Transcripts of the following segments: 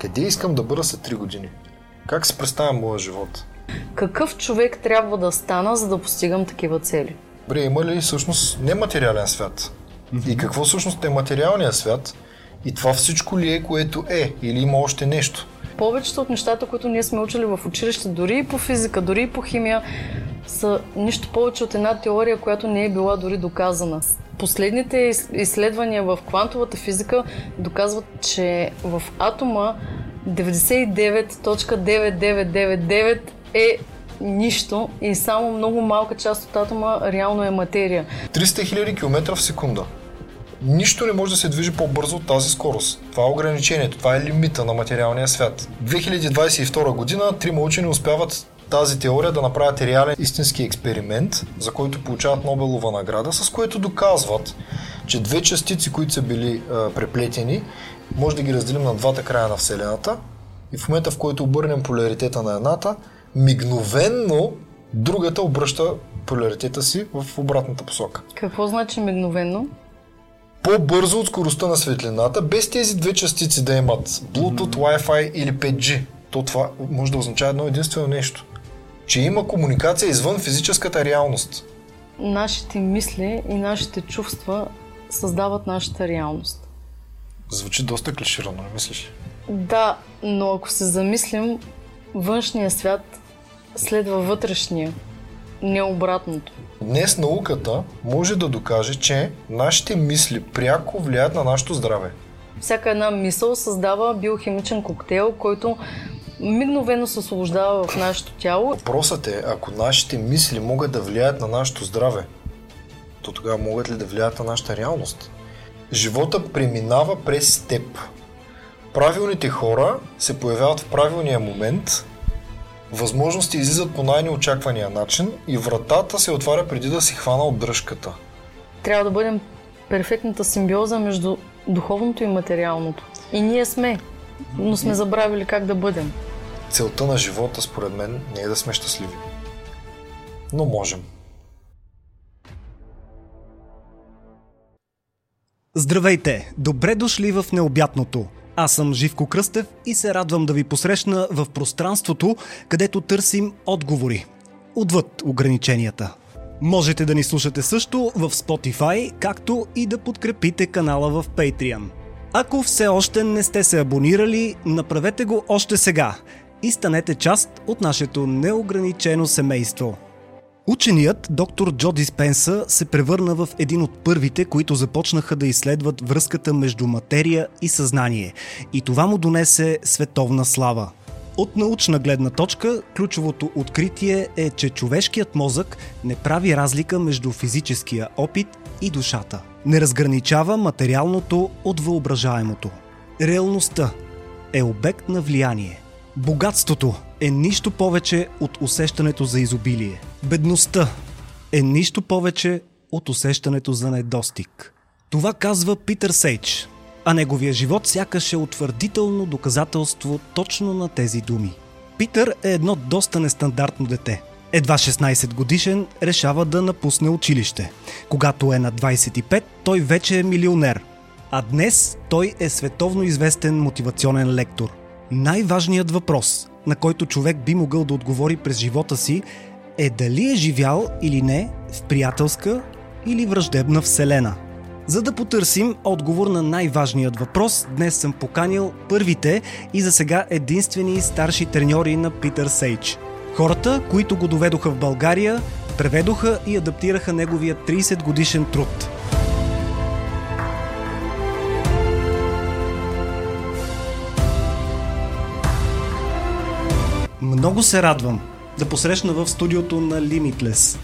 Къде искам да бъда след 3 години? Как се представя моя живот? Какъв човек трябва да стана, за да постигам такива цели? Добре, има ли всъщност нематериален свят? И какво всъщност е материалният свят? И това всичко ли е, което е? Или има още нещо? Повечето от нещата, които ние сме учили в училище, дори и по физика, дори и по химия, са нищо повече от една теория, която не е била дори доказана. Последните изследвания в квантовата физика доказват, че в атома 99.9999 е нищо и само много малка част от атома реално е материя. 300 000 км в секунда. Нищо не може да се движи по-бързо от тази скорост. Това е ограничението, това е лимита на материалния свят. 2022 година трима учени успяват тази теория да направят реален истински експеримент, за който получават Нобелова награда, с което доказват, че две частици, които са били а, преплетени, може да ги разделим на двата края на Вселената и в момента, в който обърнем поляритета на едната, мигновенно другата обръща поляритета си в обратната посока. Какво значи мигновенно? По-бързо от скоростта на светлината, без тези две частици да имат Bluetooth, Wi-Fi или 5G. То това може да означава едно единствено нещо. Че има комуникация извън физическата реалност. Нашите мисли и нашите чувства създават нашата реалност. Звучи доста клиширано, не мислиш? Да, но ако се замислим, външния свят следва вътрешния, не обратното. Днес науката може да докаже, че нашите мисли пряко влияят на нашето здраве. Всяка една мисъл създава биохимичен коктейл, който мигновено се освобождава в нашето тяло. Въпросът е, ако нашите мисли могат да влияят на нашето здраве, то тогава могат ли да влияят на нашата реалност? Живота преминава през теб. Правилните хора се появяват в правилния момент, възможности излизат по най-неочаквания начин и вратата се отваря преди да си хвана от дръжката. Трябва да бъдем перфектната симбиоза между духовното и материалното. И ние сме, но сме забравили как да бъдем. Целта на живота, според мен, не е да сме щастливи. Но можем. Здравейте! Добре дошли в Необятното. Аз съм Живко Кръстев и се радвам да ви посрещна в пространството, където търсим отговори. Отвъд ограниченията. Можете да ни слушате също в Spotify, както и да подкрепите канала в Patreon. Ако все още не сте се абонирали, направете го още сега и станете част от нашето неограничено семейство. Ученият доктор Джо Диспенса се превърна в един от първите, които започнаха да изследват връзката между материя и съзнание. И това му донесе световна слава. От научна гледна точка, ключовото откритие е, че човешкият мозък не прави разлика между физическия опит и душата. Не разграничава материалното от въображаемото. Реалността е обект на влияние. Богатството е нищо повече от усещането за изобилие. Бедността е нищо повече от усещането за недостиг. Това казва Питър Сейдж, а неговия живот сякаш е утвърдително доказателство точно на тези думи. Питър е едно доста нестандартно дете. Едва 16 годишен решава да напусне училище. Когато е на 25, той вече е милионер. А днес той е световно известен мотивационен лектор. Най-важният въпрос, на който човек би могъл да отговори през живота си, е дали е живял или не в приятелска или враждебна вселена. За да потърсим отговор на най-важният въпрос, днес съм поканил първите и за сега единствени старши треньори на Питър Сейдж. Хората, които го доведоха в България, преведоха и адаптираха неговия 30 годишен труд. Много се радвам да посрещна в студиото на Limitless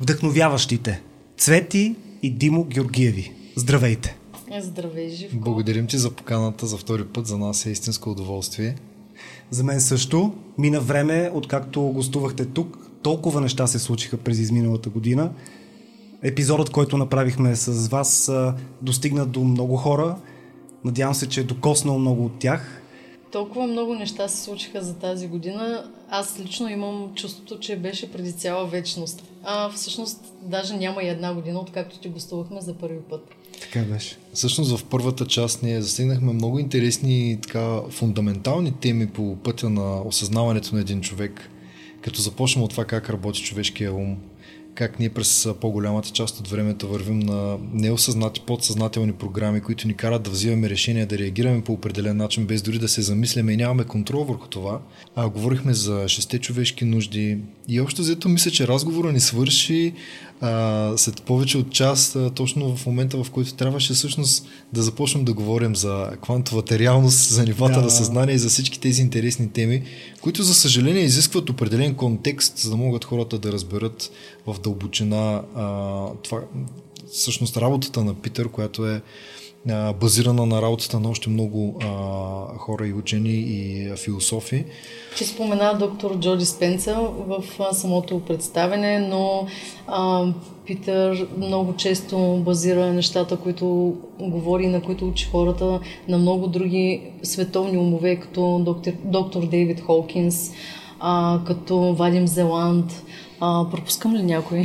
вдъхновяващите Цвети и Димо Георгиеви. Здравейте! Здравей, Живко! Благодарим ти за поканата за втори път. За нас е истинско удоволствие. За мен също. Мина време, откакто гостувахте тук. Толкова неща се случиха през изминалата година. Епизодът, който направихме с вас, достигна до много хора. Надявам се, че е докоснал много от тях. Толкова много неща се случиха за тази година. Аз лично имам чувството, че беше преди цяла вечност. А всъщност даже няма и една година, откакто ти гостувахме за първи път. Така беше. Всъщност в първата част ние застигнахме много интересни така фундаментални теми по пътя на осъзнаването на един човек, като започнем от това как работи човешкия ум, как ние през по-голямата част от времето вървим на неосъзнати подсъзнателни програми, които ни карат да взимаме решения, да реагираме по определен начин, без дори да се замисляме и нямаме контрол върху това. А, говорихме за шесте човешки нужди и общо взето мисля, че разговора ни свърши а, след повече от час, а, точно в момента, в който трябваше всъщност да започнем да говорим за квантовата реалност, за нивата да. на съзнание и за всички тези интересни теми, които за съжаление изискват определен контекст, за да могат хората да разберат в дълбочина а, това, всъщност работата на Питър, която е базирана на работата на още много а, хора и учени и а, философи. Че спомена доктор Джоди Спенса в а, самото представене, но а, Питър много често базира нещата, които говори, на които учи хората, на много други световни умове, като доктор, доктор Дейвид Холкинс, а, като Вадим Зеланд, а, пропускам ли някой?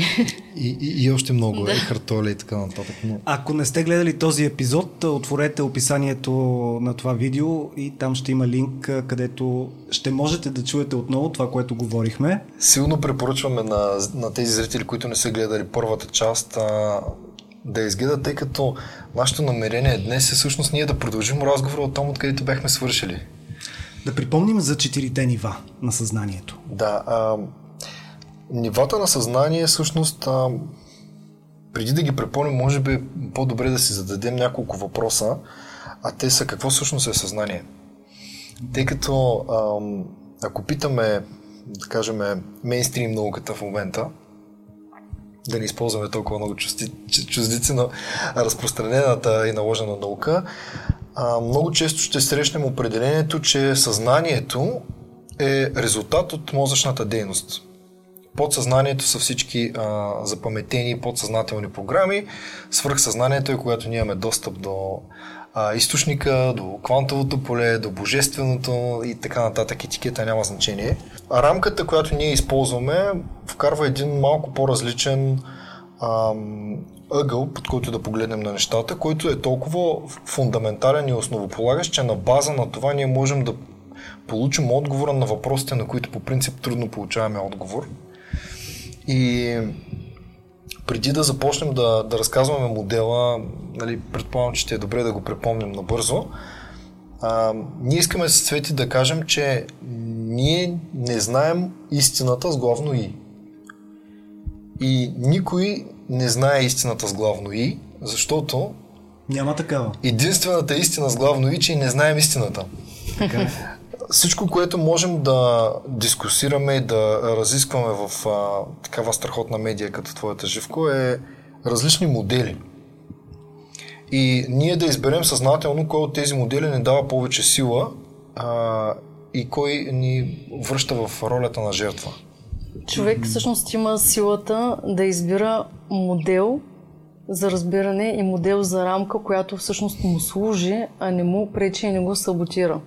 И, и, и още много, да. е, Хартоли и така нататък. Но... Ако не сте гледали този епизод, отворете описанието на това видео и там ще има линк, където ще можете да чуете отново това, което говорихме. Силно препоръчваме на, на тези зрители, които не са гледали първата част, а, да изгледат, тъй като нашето намерение днес е всъщност ние да продължим разговора от там, откъдето бяхме свършили. Да припомним за четирите нива на съзнанието. Да, а, нивата на съзнание всъщност а, преди да ги препомним, може би по-добре да си зададем няколко въпроса, а те са какво всъщност е съзнание. Тъй като а, ако питаме, да кажем, мейнстрим науката в момента, да не използваме толкова много чуждици на разпространената и наложена наука, а, много често ще срещнем определението, че съзнанието е резултат от мозъчната дейност подсъзнанието са всички а, запаметени подсъзнателни програми. Свърхсъзнанието е когато ние имаме достъп до а, източника, до квантовото поле, до божественото и така нататък. Етикета няма значение. А рамката, която ние използваме, вкарва един малко по-различен ам, ъгъл, под който да погледнем на нещата, който е толкова фундаментален и основополагащ, че на база на това ние можем да получим отговора на въпросите, на които по принцип трудно получаваме отговор. И преди да започнем да, да разказваме модела, нали, предполагам, че ще е добре да го препомним набързо, а, ние искаме с Цвети да кажем, че ние не знаем истината с главно И. И никой не знае истината с главно И, защото няма такава. Единствената истина с главно И, че не знаем истината. Така. Всичко, което можем да дискусираме и да разискваме в а, такава страхотна медия като твоята Живко е различни модели. И ние да изберем съзнателно кой от тези модели ни дава повече сила а, и кой ни връща в ролята на жертва. Човек всъщност има силата да избира модел за разбиране и модел за рамка, която всъщност му служи, а не му пречи и не го саботира.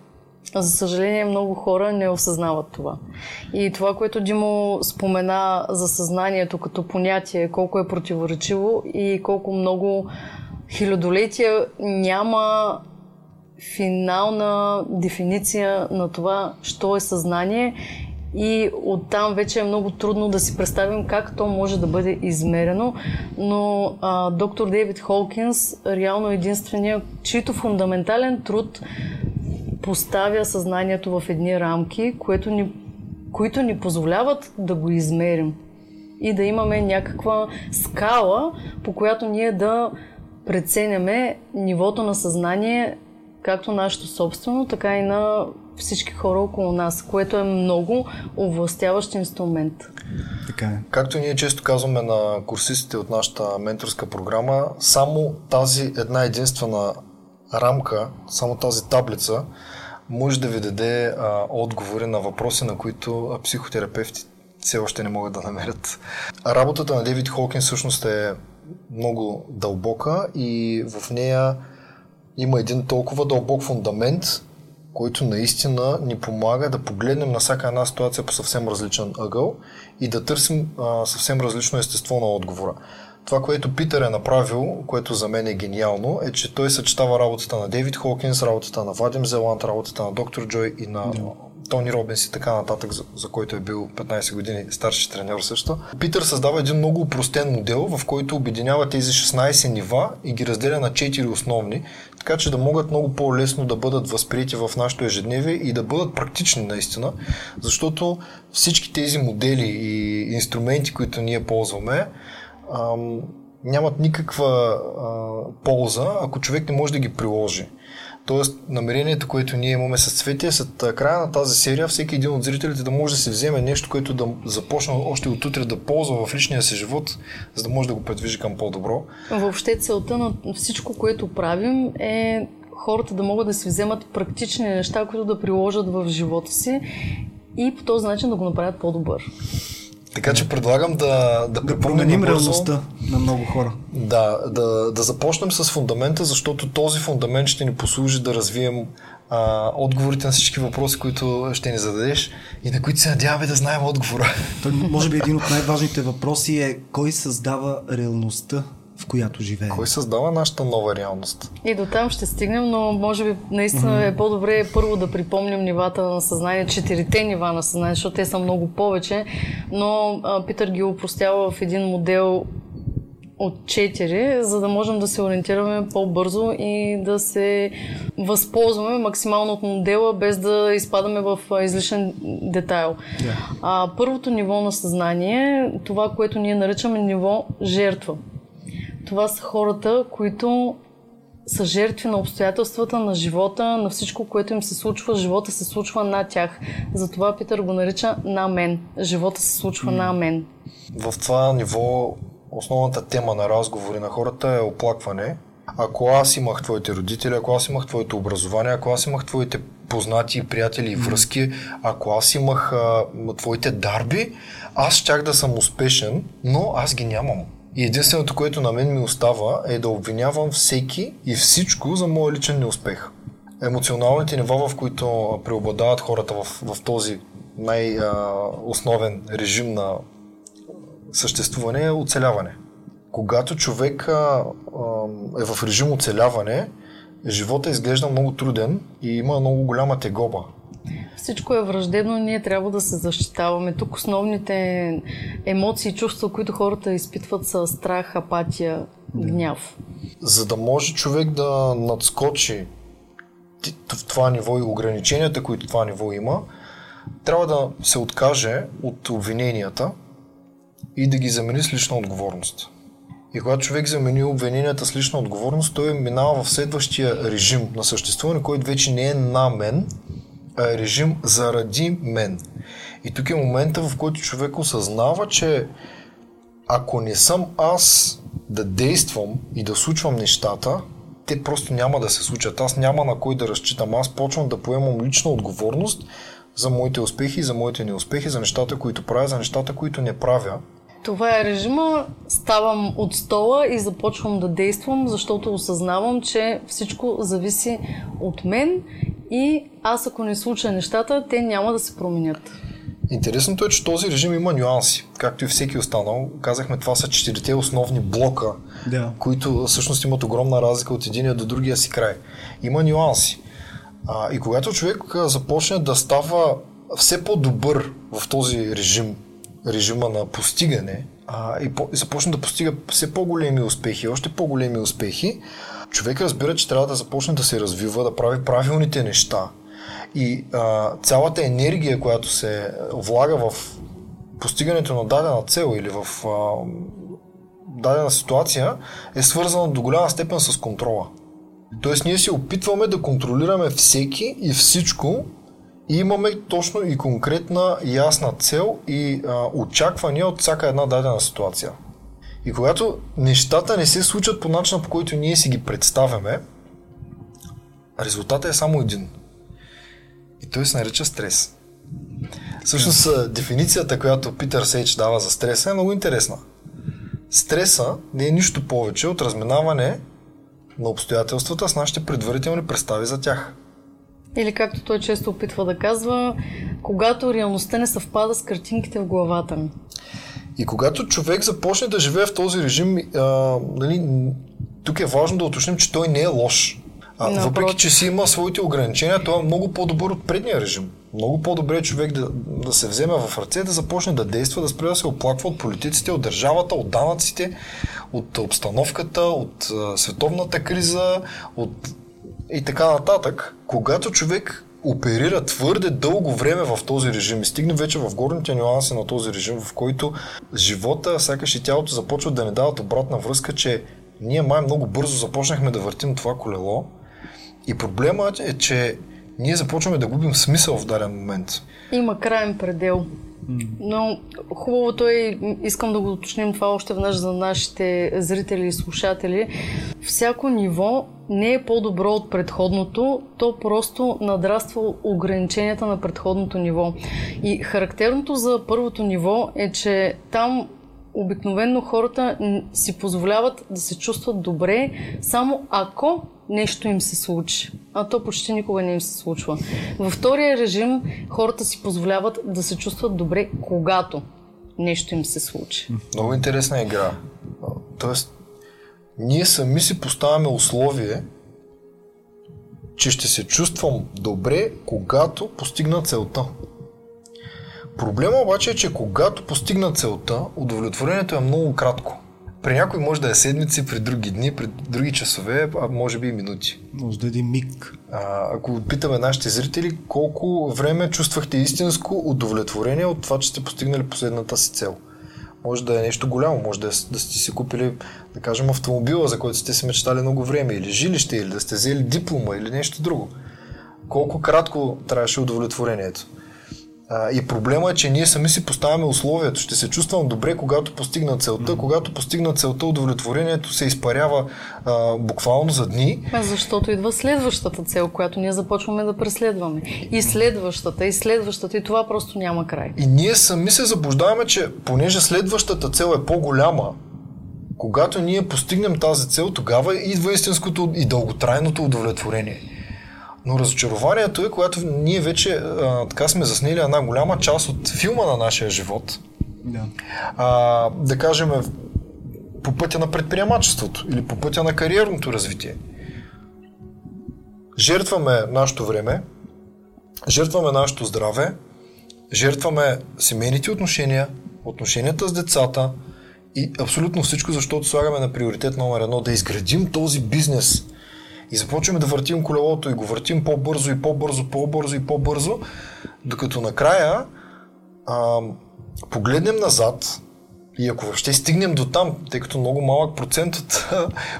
За съжаление, много хора не осъзнават това. И това, което Димо спомена за съзнанието като понятие, колко е противоречиво и колко много хилядолетия няма финална дефиниция на това, що е съзнание и оттам вече е много трудно да си представим как то може да бъде измерено, но а, доктор Дейвид Холкинс реално единствения, чийто фундаментален труд поставя съзнанието в едни рамки, което ни, които ни позволяват да го измерим и да имаме някаква скала, по която ние да преценяме нивото на съзнание, както нашето собствено, така и на всички хора около нас, което е много овластяващ инструмент. Така е. Както ние често казваме на курсистите от нашата менторска програма, само тази една единствена рамка, само тази таблица, може да ви даде а, отговори на въпроси, на които психотерапевти все още не могат да намерят. Работата на Девид Хокин всъщност е много дълбока и в нея има един толкова дълбок фундамент, който наистина ни помага да погледнем на всяка една ситуация по съвсем различен ъгъл и да търсим а, съвсем различно естество на отговора. това, което Питър е направил, което за мен е гениално, е, че той съчетава работата на Дейвид Хокинс, работата на Вадим Зеланд, работата на Доктор Джой и на Тони Робинс и така нататък, за, за който е бил 15 години старши треньор също. Питър създава един много упростен модел, в който обединява тези 16 нива и ги разделя на 4 основни, така че да могат много по-лесно да бъдат възприяти в нашето ежедневие и да бъдат практични наистина, защото всички тези модели и инструменти, които ние ползваме, ам, нямат никаква а, полза, ако човек не може да ги приложи. Тоест, намерението, което ние имаме с Цветия, след края на тази серия, всеки един от зрителите да може да се вземе нещо, което да започне още от утре да ползва в личния си живот, за да може да го предвижи към по-добро. Въобще целта на всичко, което правим е хората да могат да си вземат практични неща, които да приложат в живота си и по този начин да го направят по-добър. Така че предлагам да, да, да променим реалността на много хора. Да, да, да започнем с фундамента, защото този фундамент ще ни послужи да развием а, отговорите на всички въпроси, които ще ни зададеш и на които се надяваме да знаем отговора. Той, може би един от най-важните въпроси е кой създава реалността в която живеем. Кой създава нашата нова реалност? И до там ще стигнем, но може би наистина mm-hmm. е по-добре първо да припомним нивата на съзнание, четирите нива на съзнание, защото те са много повече, но а, Питър ги упростява в един модел от 4, за да можем да се ориентираме по-бързо и да се възползваме максимално от модела, без да изпадаме в излишен детайл. Yeah. А, първото ниво на съзнание, това, което ние наричаме ниво жертва. Това са хората, които са жертви на обстоятелствата, на живота, на всичко, което им се случва. Живота се случва на тях. Затова Питър го нарича на мен. Живота се случва на мен. В това ниво основната тема на разговори на хората е оплакване. Ако аз имах твоите родители, ако аз имах твоето образование, ако аз имах твоите познати, приятели и връзки, ако аз имах а, твоите дарби, аз щях да съм успешен, но аз ги нямам. И единственото, което на мен ми остава е да обвинявам всеки и всичко за моя личен неуспех. Емоционалните нива, в които преобладават хората в, в този най-основен режим на съществуване е оцеляване. Когато човек е в режим оцеляване, живота изглежда много труден и има много голяма тегоба. Всичко е враждебно, ние трябва да се защитаваме. Тук основните емоции и чувства, които хората изпитват са страх, апатия, гняв. За да може човек да надскочи в това ниво и ограниченията, които това ниво има, трябва да се откаже от обвиненията и да ги замени с лична отговорност. И когато човек замени обвиненията с лична отговорност, той минава в следващия режим на съществуване, който вече не е на мен, режим заради мен. И тук е момента, в който човек осъзнава, че ако не съм аз да действам и да случвам нещата, те просто няма да се случат. Аз няма на кой да разчитам. Аз почвам да поемам лична отговорност за моите успехи, за моите неуспехи, за нещата, които правя, за нещата, които не правя. Това е режима. Ставам от стола и започвам да действам, защото осъзнавам, че всичко зависи от мен и аз ако не случа нещата, те няма да се променят. Интересното е, че този режим има нюанси, както и всеки останал. Казахме, това са четирите основни блока, да. които всъщност имат огромна разлика от единия до другия си край. Има нюанси. А, и когато човек започне да става все по-добър в този режим, режима на постигане, а, и, по, и започне да постига все по-големи успехи, още по-големи успехи, човек разбира, че трябва да започне да се развива, да прави правилните неща. И а, цялата енергия, която се влага в постигането на дадена цел или в а, дадена ситуация, е свързана до голяма степен с контрола. Тоест ние се опитваме да контролираме всеки и всичко и имаме точно и конкретна ясна цел и а, очаквания от всяка една дадена ситуация. И когато нещата не се случат по начина, по който ние си ги представяме, резултатът е само един. И той се нарича стрес. Всъщност дефиницията, която Питър Сейч дава за стреса е много интересна. Стреса не е нищо повече от разминаване на обстоятелствата с нашите предварителни представи за тях. Или както той често опитва да казва, когато реалността не съвпада с картинките в главата ми. И когато човек започне да живее в този режим, а, нали, тук е важно да уточним, че той не е лош. А, въпреки, че си има своите ограничения, той е много по-добър от предния режим. Много по-добре е човек да, да се вземе в ръце, да започне да действа, да спре да се оплаква от политиците, от държавата, от данъците, от обстановката, от а, световната криза, от и така нататък. Когато човек оперира твърде дълго време в този режим и стигне вече в горните нюанси на този режим, в който живота, сякаш и тялото започват да не дават обратна връзка, че ние май много бързо започнахме да въртим това колело и проблемът е, че ние започваме да губим смисъл в даден момент. Има крайен предел. Но хубавото е, искам да го уточним това още веднъж за нашите зрители и слушатели. Всяко ниво не е по-добро от предходното, то просто надраства ограниченията на предходното ниво. И характерното за първото ниво е, че там обикновенно хората си позволяват да се чувстват добре, само ако нещо им се случи. А то почти никога не им се случва. Във втория режим хората си позволяват да се чувстват добре, когато нещо им се случи. Много интересна игра. Тоест, ние сами си поставяме условие, че ще се чувствам добре, когато постигна целта. Проблема обаче е, че когато постигна целта, удовлетворението е много кратко. При някой може да е седмици, при други дни, при други часове, а може би и минути. Може да е един миг. А, ако питаме нашите зрители, колко време чувствахте истинско удовлетворение от това, че сте постигнали последната си цел? Може да е нещо голямо, може да, е, да сте си купили, да кажем, автомобила, за който сте си мечтали много време, или жилище, или да сте взели диплома, или нещо друго. Колко кратко трябваше удовлетворението? А, и проблема е, че ние сами си поставяме условието. Ще се чувствам добре, когато постигна целта. Mm-hmm. Когато постигна целта, удовлетворението се изпарява а, буквално за дни. А защото идва следващата цел, която ние започваме да преследваме. И следващата, и следващата, и това просто няма край. И ние сами се заблуждаваме, че понеже следващата цел е по-голяма, когато ние постигнем тази цел, тогава идва истинското и дълготрайното удовлетворение. Но разочарованието е, когато ние вече а, така сме заснели една голяма част от филма на нашия живот. Да. А, да кажем по пътя на предприемачеството или по пътя на кариерното развитие. Жертваме нашето време, жертваме нашето здраве, жертваме семейните отношения, отношенията с децата и абсолютно всичко, защото слагаме на приоритет номер едно да изградим този бизнес, и започваме да въртим колелото и го въртим по-бързо и по-бързо, по-бързо и по-бързо, докато накрая а, погледнем назад и ако въобще стигнем до там, тъй като много малък процент от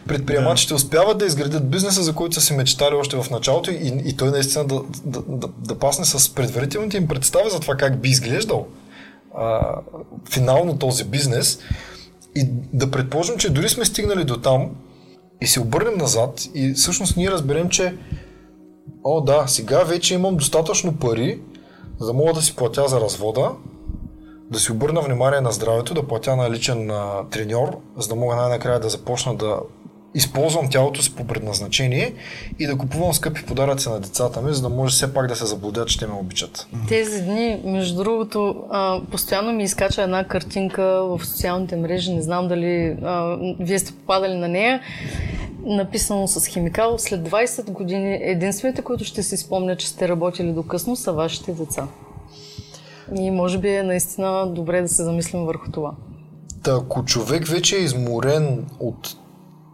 предприемачите успяват да изградят бизнеса, за който са си мечтали още в началото и, и той наистина да, да, да, да пасне с предварителните им представи за това как би изглеждал а, финално този бизнес. И да предположим, че дори сме стигнали до там, и се обърнем назад и всъщност ние разберем, че о да, сега вече имам достатъчно пари, за да мога да си платя за развода, да си обърна внимание на здравето, да платя на личен а, треньор, за да мога най-накрая да започна да използвам тялото си по предназначение и да купувам скъпи подаръци на децата ми, за да може все пак да се заблудят, че те ме обичат. Тези дни, между другото, а, постоянно ми изкача една картинка в социалните мрежи, не знам дали а, вие сте попадали на нея, написано с химикал. След 20 години единствените, които ще си спомнят, че сте работили до късно, са вашите деца. И може би е наистина добре да се замислим върху това. Та, ако човек вече е изморен от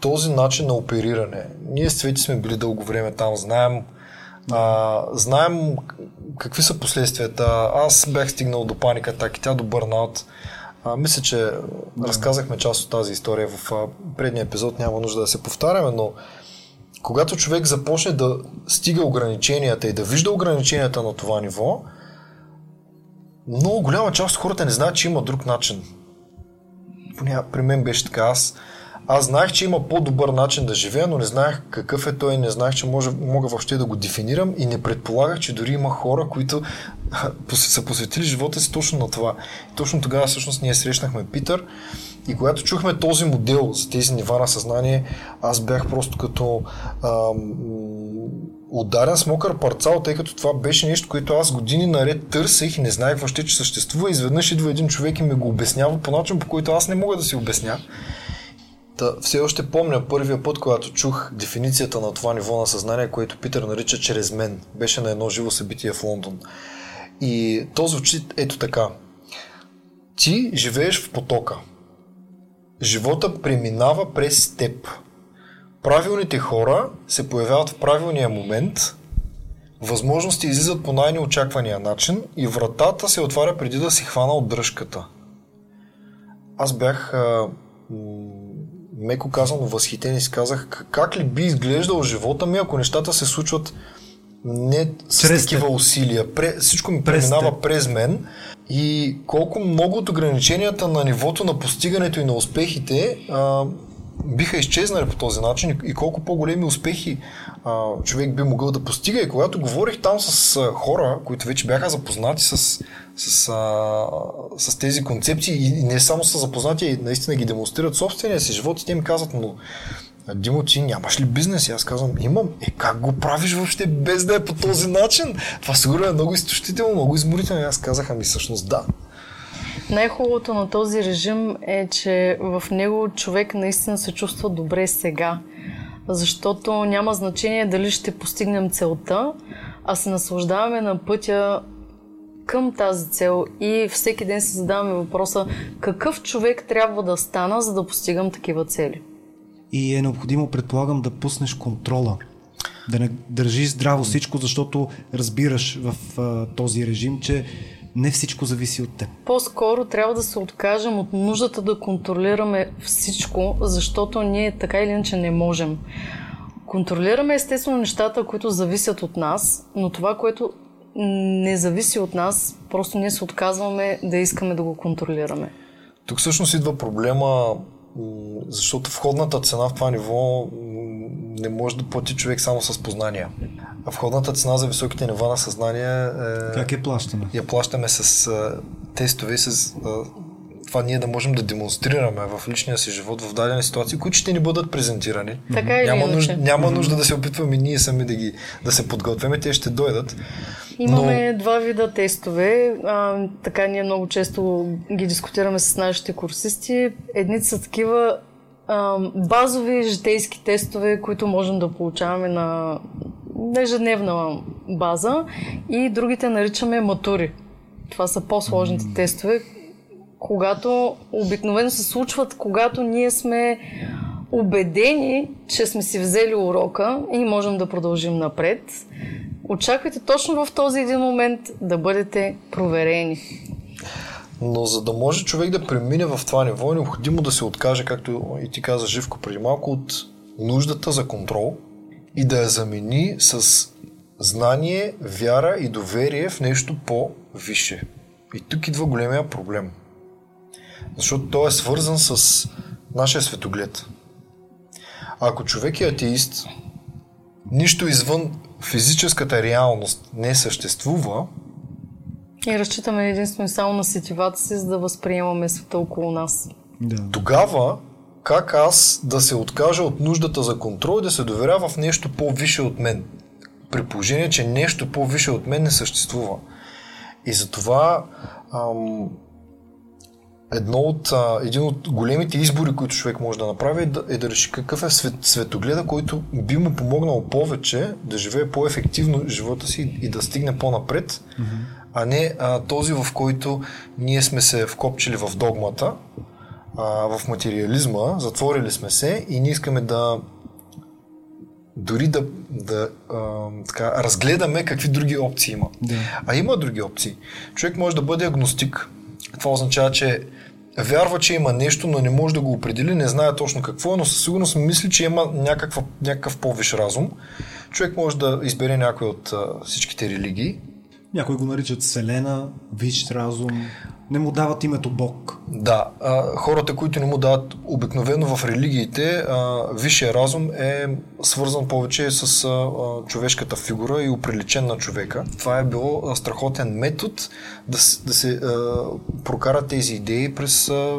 този начин на опериране. Ние с Цвети сме били дълго време там, знаем, а, знаем какви са последствията. Аз бях стигнал до паника, и тя до бърнаут. А, мисля, че да. разказахме част от тази история в а, предния епизод, няма нужда да се повтаряме, но когато човек започне да стига ограниченията и да вижда ограниченията на това ниво, много голяма част от хората не знаят, че има друг начин. Поне при мен беше така. Аз аз знаех, че има по-добър начин да живея, но не знаех какъв е той, не знаех, че може, мога въобще да го дефинирам и не предполагах, че дори има хора, които са посветили живота си точно на това. И точно тогава всъщност ние срещнахме Питър и когато чухме този модел за тези нива на съзнание, аз бях просто като ам, ударен с мокър парцал, тъй като това беше нещо, което аз години наред търсех и не знаех въобще, че съществува. Изведнъж идва един човек и ми го обяснява по начин, по който аз не мога да си обясня. Та, все още помня първия път, когато чух дефиницията на това ниво на съзнание, което Питър нарича чрез мен. Беше на едно живо събитие в Лондон. И то звучи ето така. Ти живееш в потока. Живота преминава през теб. Правилните хора се появяват в правилния момент, възможности излизат по най-неочаквания начин и вратата се отваря преди да си хвана от дръжката. Аз бях а, меко казано възхитен и си казах как ли би изглеждал живота ми, ако нещата се случват не с такива те. усилия. Пре, всичко ми през преминава те. през мен и колко много от ограниченията на нивото на постигането и на успехите а, биха изчезнали по този начин и колко по-големи успехи а, човек би могъл да постига. И когато говорих там с а, хора, които вече бяха запознати с, с, а, с тези концепции и не само са запознати, и наистина ги демонстрират собствения си живот и те ми казват, но Димо, ти нямаш ли бизнес? И аз казвам, имам. Е, как го правиш въобще без да е по този начин? Това сигурно е много изтощително, много изморително. И аз казах, ами всъщност да. Най-хубавото на този режим е, че в него човек наистина се чувства добре сега. Защото няма значение дали ще постигнем целта, а се наслаждаваме на пътя към тази цел и всеки ден си задаваме въпроса какъв човек трябва да стана, за да постигам такива цели. И е необходимо, предполагам, да пуснеш контрола. Да не държиш здраво всичко, защото разбираш в а, този режим, че не всичко зависи от теб. По-скоро трябва да се откажем от нуждата да контролираме всичко, защото ние така или иначе не можем. Контролираме естествено нещата, които зависят от нас, но това, което не зависи от нас, просто ние се отказваме да искаме да го контролираме. Тук всъщност идва проблема, защото входната цена в това ниво не може да плати човек само с познания. А входната цена за високите нива на съзнание е... Как е плащаме? Я плащаме с тестове и с това ние да можем да демонстрираме в личния си живот в дадени ситуации, които ще ни бъдат презентирани. Така няма, нужда, няма нужда да се опитваме ние сами да, ги, да се подготвяме, те ще дойдат. Имаме но... два вида тестове. А, така ние много често ги дискутираме с нашите курсисти. Едни са такива а, базови житейски тестове, които можем да получаваме на ежедневна база и другите наричаме матури. Това са по-сложните тестове, когато обикновено се случват, когато ние сме убедени, че сме си взели урока и можем да продължим напред. Очаквайте точно в този един момент да бъдете проверени. Но за да може човек да премине в това ниво, е необходимо да се откаже, както и ти каза Живко преди малко, от нуждата за контрол и да я замени с знание, вяра и доверие в нещо по-висше. И тук идва големия проблем. Защото той е свързан с нашия светоглед. Ако човек е атеист, нищо извън физическата реалност не съществува, и разчитаме единствено само на сетивата си, за да възприемаме света около нас. Да. Тогава, как аз да се откажа от нуждата за контрол и да се доверя в нещо по-више от мен? При положение, че нещо по-више от мен не съществува. И затова ам, едно от, а, един от големите избори, които човек може да направи, е да, е да реши какъв е свет, светогледа, който би му помогнал повече да живее по-ефективно живота си и да стигне по-напред, mm-hmm. а не а, този, в който ние сме се вкопчили в догмата, а, в материализма, затворили сме се и ние искаме да дори да, да а, така, разгледаме какви други опции има. Да. А има други опции. Човек може да бъде агностик. Това означава, че вярва, че има нещо, но не може да го определи, не знае точно какво е, но със сигурност мисли, че има някаква, някакъв по-виш разум. Човек може да избере някой от а, всичките религии. Някои го наричат Вселена, виш разум не му дават името Бог. Да, а, хората, които не му дават обикновено в религиите, а, висшия разум е свързан повече с а, човешката фигура и оприличен на човека. Това е било страхотен метод да, да се а, прокарат тези идеи през а,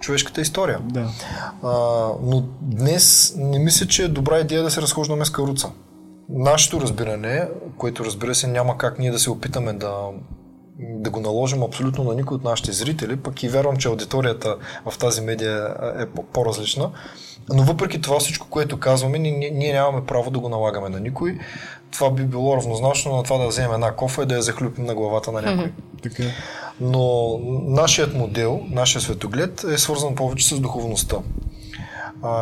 човешката история. Да. А, но днес не мисля, че е добра идея да се разхождаме с каруца. Нашето разбиране, което разбира се няма как ние да се опитаме да, да го наложим абсолютно на никой от нашите зрители, пък и вярвам, че аудиторията в тази медия е по-различна. Но въпреки това всичко, което казваме, ние, ние нямаме право да го налагаме на никой. Това би било равнозначно на това да вземем една кофа и да я захлюпим на главата на някой. Така. Но нашият модел, нашия светоглед е свързан повече с духовността,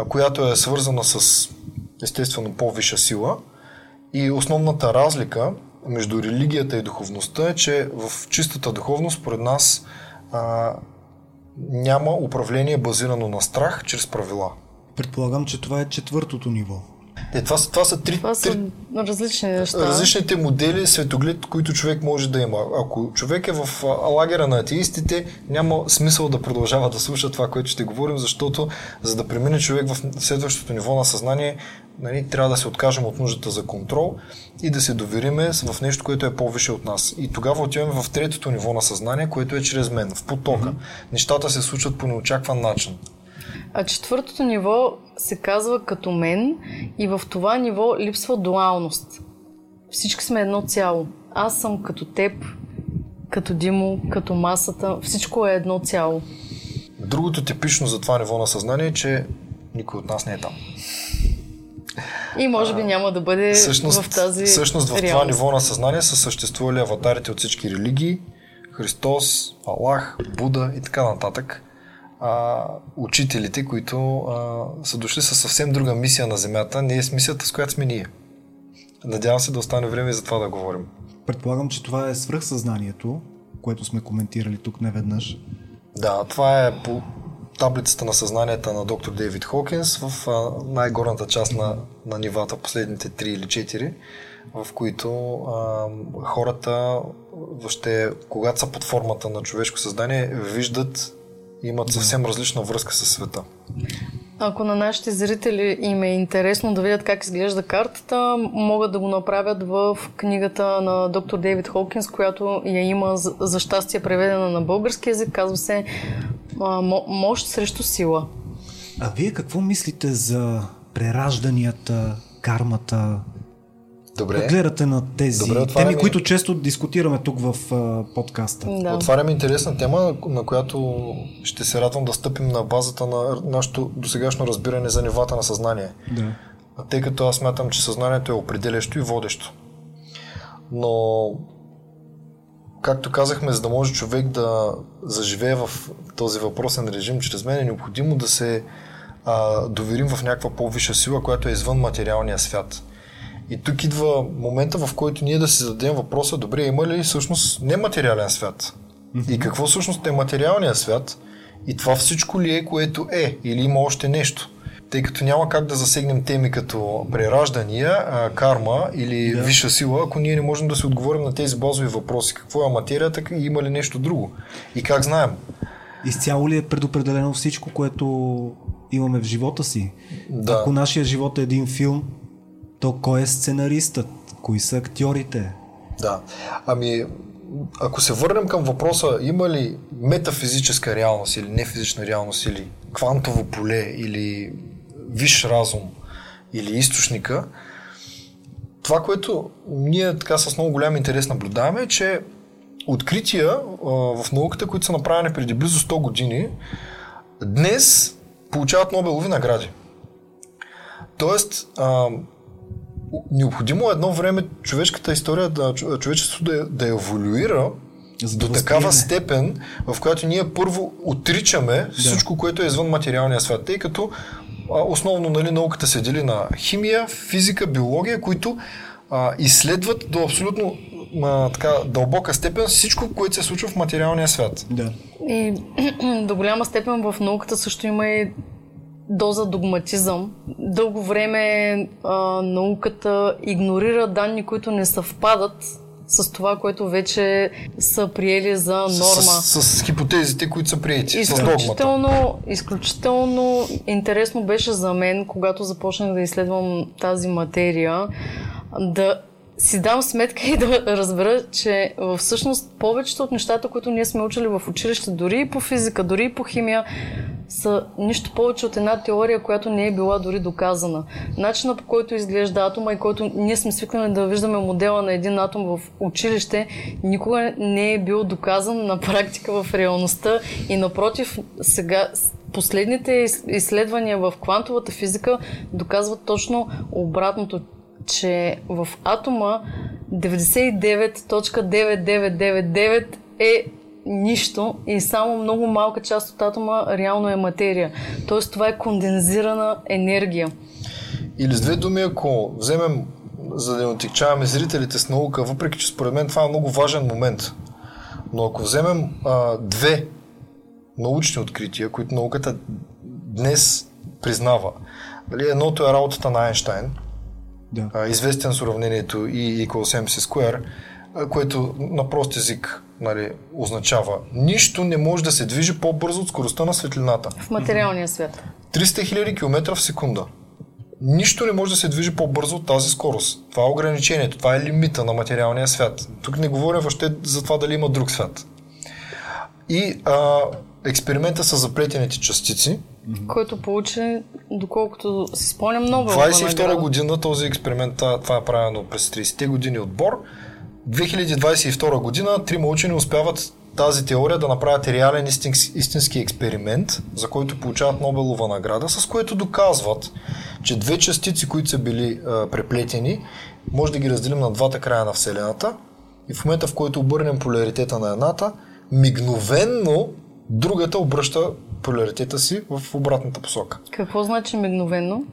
която е свързана с естествено по-висша сила. И основната разлика между религията и духовността е, че в чистата духовност, според нас, а, няма управление базирано на страх чрез правила. Предполагам, че това е четвъртото ниво. Е, това, са- това са три, Това са три различни неща. различните модели светоглед, които човек може да има. Ако човек е в лагера на атеистите, няма смисъл да продължава да слуша това, което ще говорим, защото за да премине човек в следващото ниво на съзнание, нали, трябва да се откажем от нуждата за контрол и да се довериме в нещо, което е по-висше от нас. И тогава отиваме в третото ниво на съзнание, което е чрез мен, в потока. Нещата се случват по неочакван начин. А четвъртото ниво се казва като мен и в това ниво липсва дуалност. Всички сме едно цяло. Аз съм като теб, като Димо, като масата. Всичко е едно цяло. Другото типично за това ниво на съзнание е, че никой от нас не е там. И може би няма да бъде Всъщност, в тази всъщност в това реалност. ниво на съзнание са съществували аватарите от всички религии, Христос, Аллах, Буда и така нататък. А, учителите, които а, са дошли със съвсем друга мисия на Земята, не е с мисията, с която сме ние. Надявам се да остане време и за това да говорим. Предполагам, че това е свръхсъзнанието, което сме коментирали тук неведнъж. Да, това е по таблицата на съзнанията на доктор Дейвид Хокинс в най-горната част на, на нивата, последните 3 или 4, в които а, хората, въобще, когато са под формата на човешко съзнание, виждат имат съвсем различна връзка с света. Ако на нашите зрители им е интересно да видят как изглежда картата, могат да го направят в книгата на доктор Дейвид Холкинс, която я има за, щастие преведена на български язик. Казва се Мощ срещу сила. А вие какво мислите за преражданията, кармата? Добре. Как гледате на тези Добре, отваряме- теми, които често дискутираме тук в а, подкаста? Да. Отваряме интересна тема, на която ще се радвам да стъпим на базата на нашето досегашно разбиране за нивата на съзнание. Да. Тъй като аз смятам, че съзнанието е определящо и водещо. Но, както казахме, за да може човек да заживее в този въпросен режим чрез мен, е необходимо да се а, доверим в някаква по-висша сила, която е извън материалния свят. И тук идва момента, в който ние да си зададем въпроса, добре, има ли всъщност нематериален свят? И какво всъщност е материалният свят? И това всичко ли е, което е? Или има още нещо? Тъй като няма как да засегнем теми като прераждания, карма или да. висша сила, ако ние не можем да си отговорим на тези базови въпроси. Какво е материята и има ли нещо друго? И как знаем? Изцяло ли е предопределено всичко, което имаме в живота си? Да. Ако нашия живот е един филм, то кой е сценаристът? Кои са актьорите? Да. Ами, ако се върнем към въпроса, има ли метафизическа реалност или нефизична реалност, или квантово поле, или виш разум, или източника, това, което ние така с много голям интерес наблюдаваме е, че открития а, в науката, които са направени преди близо 100 години, днес получават Нобелови награди. Тоест, а, необходимо е едно време човешката история, да, човечеството да, да еволюира За да до такава възприеме. степен, в която ние първо отричаме всичко, което е извън материалния свят, тъй като а, основно нали, науката се дели на химия, физика, биология, които а, изследват до абсолютно а, така, дълбока степен всичко, което се случва в материалния свят. Да. И до голяма степен в науката също има и доза догматизъм. Дълго време а, науката игнорира данни, които не съвпадат с това, което вече са приели за норма. С, с, с хипотезите, които са приети, с. Изключително, изключително интересно беше за мен, когато започнах да изследвам тази материя, да си дам сметка и да разбера, че всъщност повечето от нещата, които ние сме учили в училище, дори и по физика, дори и по химия, са нищо повече от една теория, която не е била дори доказана. Начина по който изглежда атома и който ние сме свикнали да виждаме модела на един атом в училище, никога не е бил доказан на практика в реалността и напротив, сега последните изследвания в квантовата физика доказват точно обратното, че в атома 99.9999 е нищо и само много малка част от атома реално е материя. Тоест това е кондензирана енергия. Или с две думи, ако вземем, за да не отекчаваме зрителите с наука, въпреки че според мен това е много важен момент, но ако вземем а, две научни открития, които науката днес признава, дали, едното е работата на Айнштайн, да. а, известен с уравнението E equals MC square, което на прост език нали, означава нищо не може да се движи по-бързо от скоростта на светлината. В материалния свят. 300 000 км в секунда. Нищо не може да се движи по-бързо от тази скорост. Това е ограничението, това е лимита на материалния свят. Тук не говоря въобще за това дали има друг свят. И а, експеримента с заплетените частици, който получи, доколкото си спомням, много. 22 година този експеримент, това е правено през 30-те години отбор. 2022 година трима учени успяват тази теория да направят реален истински експеримент, за който получават Нобелова награда, с което доказват, че две частици, които са били а, преплетени, може да ги разделим на двата края на Вселената и в момента, в който обърнем поляритета на едната, мигновенно другата обръща поляритета си в обратната посока. Какво значи мигновенно?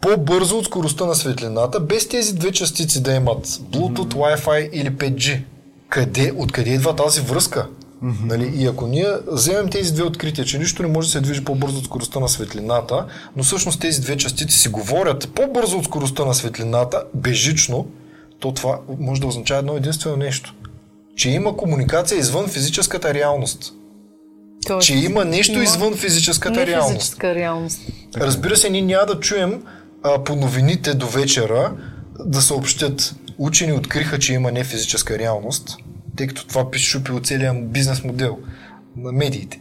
По-бързо от скоростта на светлината, без тези две частици да имат Bluetooth, Wi-Fi или 5G. Къде, откъде идва тази връзка? Mm-hmm. Нали? И ако ние вземем тези две открития, че нищо не може да се движи по-бързо от скоростта на светлината, но всъщност тези две частици си говорят по-бързо от скоростта на светлината, бежично, то това може да означава едно единствено нещо. Че има комуникация извън физическата реалност. Тоест, че има нещо има извън физическата реалност. Физическа реалност. Разбира се, ние няма да чуем а, по новините до вечера да съобщят учени откриха, че има нефизическа реалност, тъй като това пише шупи целият бизнес модел на медиите.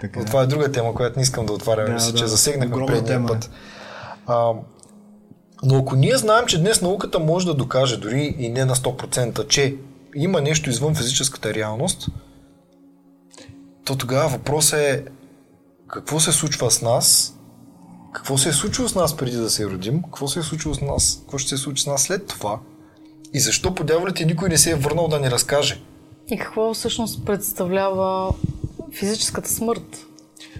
Така. Но това е друга тема, която не искам да отварям, да, мисля, да, че засегнахме предния тема. Е. път. А, но ако ние знаем, че днес науката може да докаже, дори и не на 100%, че има нещо извън физическата реалност, то тогава въпросът е какво се случва с нас какво се е случило с нас преди да се родим, какво се е случило с нас, какво ще се случи с нас след това и защо по дяволите никой не се е върнал да ни разкаже. И какво всъщност представлява физическата смърт?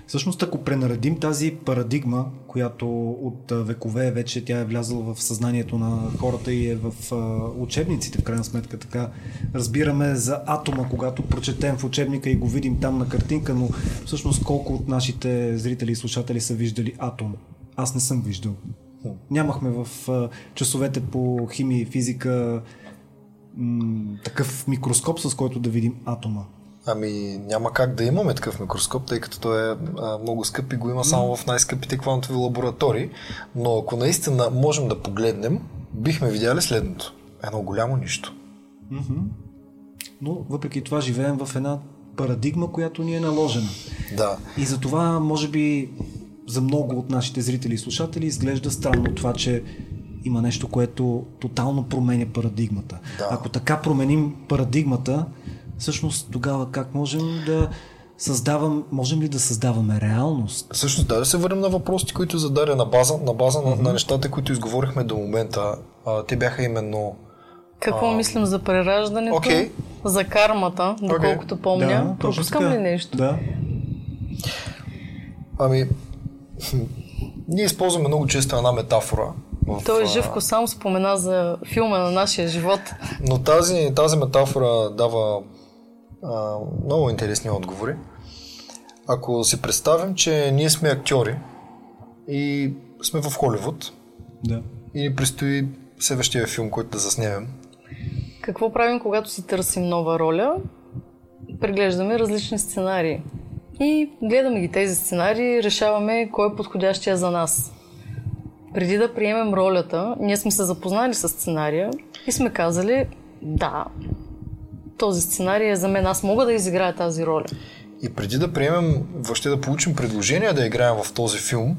Всъщност, ако пренаредим тази парадигма, която от векове вече тя е влязла в съзнанието на хората и е в учебниците, в крайна сметка така разбираме за атома, когато прочетем в учебника и го видим там на картинка, но всъщност колко от нашите зрители и слушатели са виждали атом? Аз не съм виждал. Нямахме в часовете по химия и физика такъв микроскоп, с който да видим атома. Ами няма как да имаме такъв микроскоп, тъй като той е а, много скъп и го има само в най-скъпите квантови лаборатории. Но ако наистина можем да погледнем, бихме видяли следното. Едно голямо нищо. Mm-hmm. Но въпреки това живеем в една парадигма, която ни е наложена. Да. И за това, може би, за много от нашите зрители и слушатели изглежда странно това, че има нещо, което тотално променя парадигмата. Да. Ако така променим парадигмата, всъщност тогава как можем да създавам, можем ли да създаваме реалност? Всъщност, да, да се върнем на въпросите, които зададе на база, на, база mm-hmm. на, на нещата, които изговорихме до момента. А, те бяха именно какво а... мислим за прераждането? Okay. За кармата, доколкото okay. помня. Да, Пропускам ли нещо? Да. Ами, ние използваме много често една метафора. В, Той Живко само спомена за филма на нашия живот. Но тази, тази метафора дава а, много интересни отговори. Ако си представим, че ние сме актьори и сме в Холивуд да. и ни предстои следващия филм, който да заснемем. Какво правим, когато си търсим нова роля? Преглеждаме различни сценарии. И гледаме ги тези сценарии, решаваме кой е подходящия за нас. Преди да приемем ролята, ние сме се запознали с сценария и сме казали, да, този сценарий е за мен, аз мога да изиграя тази роля. И преди да приемем, въобще да получим предложение да играем в този филм,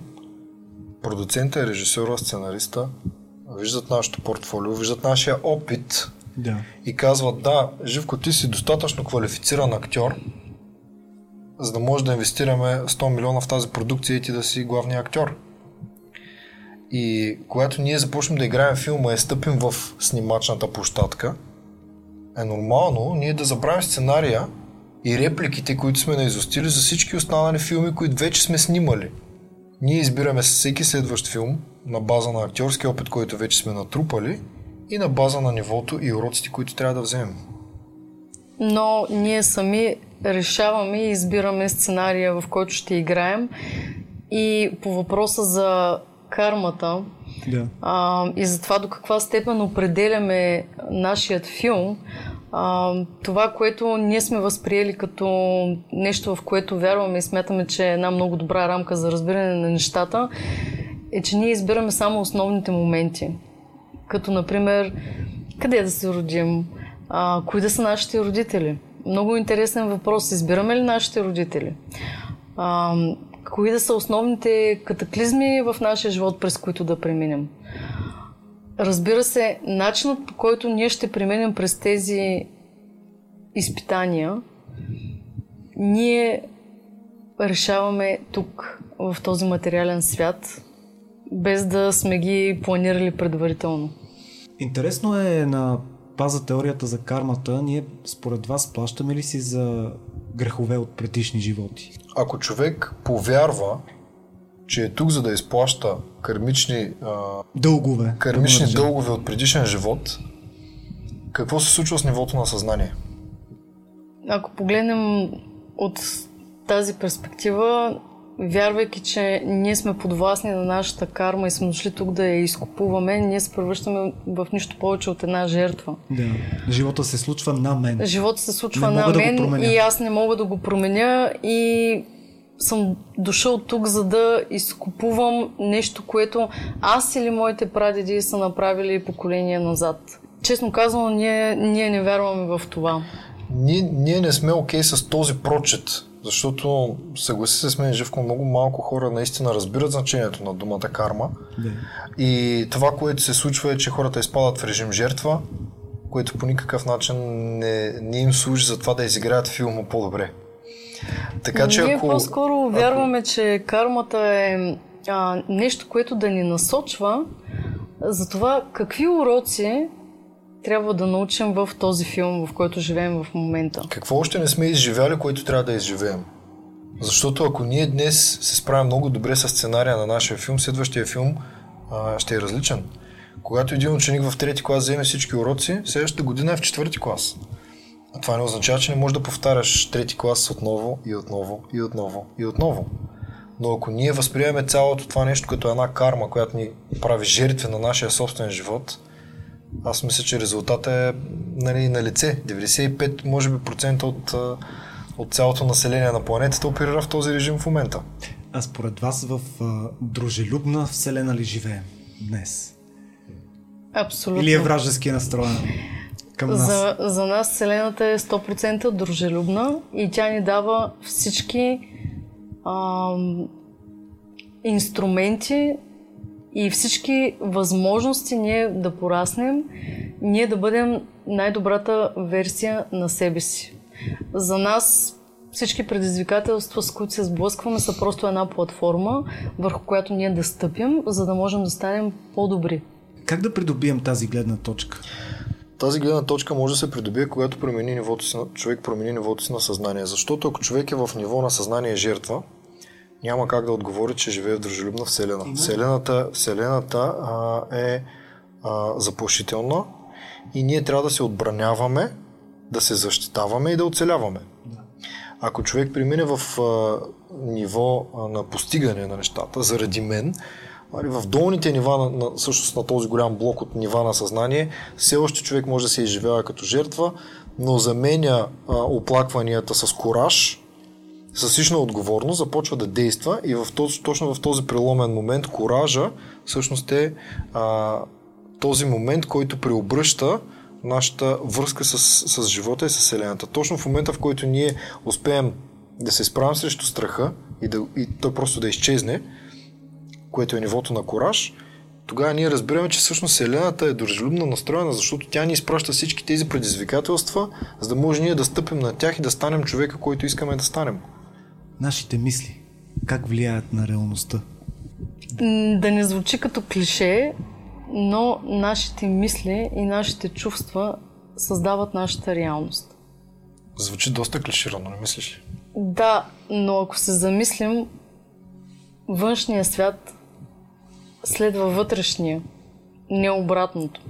продуцента, режисьора, сценариста виждат нашето портфолио, виждат нашия опит Да. и казват, да, Живко, ти си достатъчно квалифициран актьор, за да може да инвестираме 100 милиона в тази продукция и ти да си главният актьор. И когато ние започнем да играем филма и стъпим в снимачната площадка, е нормално ние да забравим сценария и репликите, които сме наизостили за всички останали филми, които вече сме снимали. Ние избираме всеки следващ филм на база на актьорски опит, който вече сме натрупали и на база на нивото и уроците, които трябва да вземем. но ние сами решаваме и избираме сценария, в който ще играем. И по въпроса за кармата Да. а, и за това до каква степен определяме нашият филм, а, това, което ние сме възприели като нещо, в което вярваме и смятаме, че е една много добра рамка за разбиране на нещата, е, че ние избираме само основните моменти. Като, например, къде да се родим, а, кои да са нашите родители. Много интересен въпрос. Избираме ли нашите родители? А, кои да са основните катаклизми в нашия живот, през които да преминем? Разбира се, начинът по който ние ще преминем през тези изпитания, ние решаваме тук, в този материален свят, без да сме ги планирали предварително. Интересно е на база теорията за кармата, ние според вас плащаме ли си за грехове от предишни животи? Ако човек повярва, че е тук за да изплаща кармични, а, Дългове. го наречем. дългове от предишен живот, какво се случва с нивото на съзнание? Ако погледнем от тази перспектива, вярвайки, че ние сме подвластни на нашата карма и сме дошли тук да я изкупуваме, ние се превръщаме в нищо повече от една жертва. Да. Живота се случва на мен. Живота се случва Не на да го мен и аз не мога да го променя и съм дошъл тук, за да изкупувам нещо, което аз или моите прадеди са направили поколения назад. Честно казано, ние, ние не вярваме в това. Ние, ние не сме окей с този прочет, защото съгласи се с мен, Живко, много малко хора наистина разбират значението на думата карма. Да. И това, което се случва е, че хората изпадат в режим жертва, което по никакъв начин не, не им служи за това да изиграят филма по-добре. Така че Ние ако... по-скоро вярваме, че кармата е а, нещо, което да ни насочва за това какви уроци трябва да научим в този филм, в който живеем в момента. Какво още не сме изживяли, което трябва да изживеем? Защото ако ние днес се справим много добре с сценария на нашия филм, следващия филм а, ще е различен. Когато един ученик в трети клас вземе всички уроци, следващата година е в четвърти клас. А това не означава, че не можеш да повтаряш трети клас отново и отново и отново и отново. Но ако ние възприемем цялото това нещо като една карма, която ни прави жертви на нашия собствен живот, аз мисля, че резултатът е нали, на лице. 95, може би, процента от, от цялото население на планетата оперира в този режим в момента. А според вас в а, дружелюбна вселена ли живеем днес? Абсолютно. Или е вражески настроена към нас? За, за нас Вселената е 100% дружелюбна и тя ни дава всички ам, инструменти и всички възможности ние да пораснем, ние да бъдем най-добрата версия на себе си. За нас всички предизвикателства, с които се сблъскваме, са просто една платформа, върху която ние да стъпим, за да можем да станем по-добри. Как да придобием тази гледна точка? Тази гледна точка може да се придобие, когато промени нивото си на, човек промени нивото си на съзнание. Защото ако човек е в ниво на съзнание жертва, няма как да отговори, че живее в дружелюбна вселена. Вселената, вселената а, е а, заплашителна и ние трябва да се отбраняваме, да се защитаваме и да оцеляваме. Ако човек премине в а, ниво а, на постигане на нещата, заради мен, нали, в долните нива на, на, всъщност на този голям блок от нива на съзнание, все още човек може да се изживява като жертва, но заменя а, оплакванията с кораж, с лична отговорност, започва да действа и в този, точно в този преломен момент коража всъщност е а, този момент, който преобръща нашата връзка с, с живота и с Вселената. Точно в момента, в който ние успеем да се справим срещу страха и, да, и той просто да изчезне, което е нивото на кораж, тогава ние разбираме, че всъщност Вселената е дружелюбно настроена, защото тя ни изпраща всички тези предизвикателства, за да може ние да стъпим на тях и да станем човека, който искаме да станем. Нашите мисли как влияят на реалността? Да не звучи като клише, но нашите мисли и нашите чувства създават нашата реалност. Звучи доста клиширано, не мислиш ли? Да, но ако се замислим, външния свят следва вътрешния, не обратното.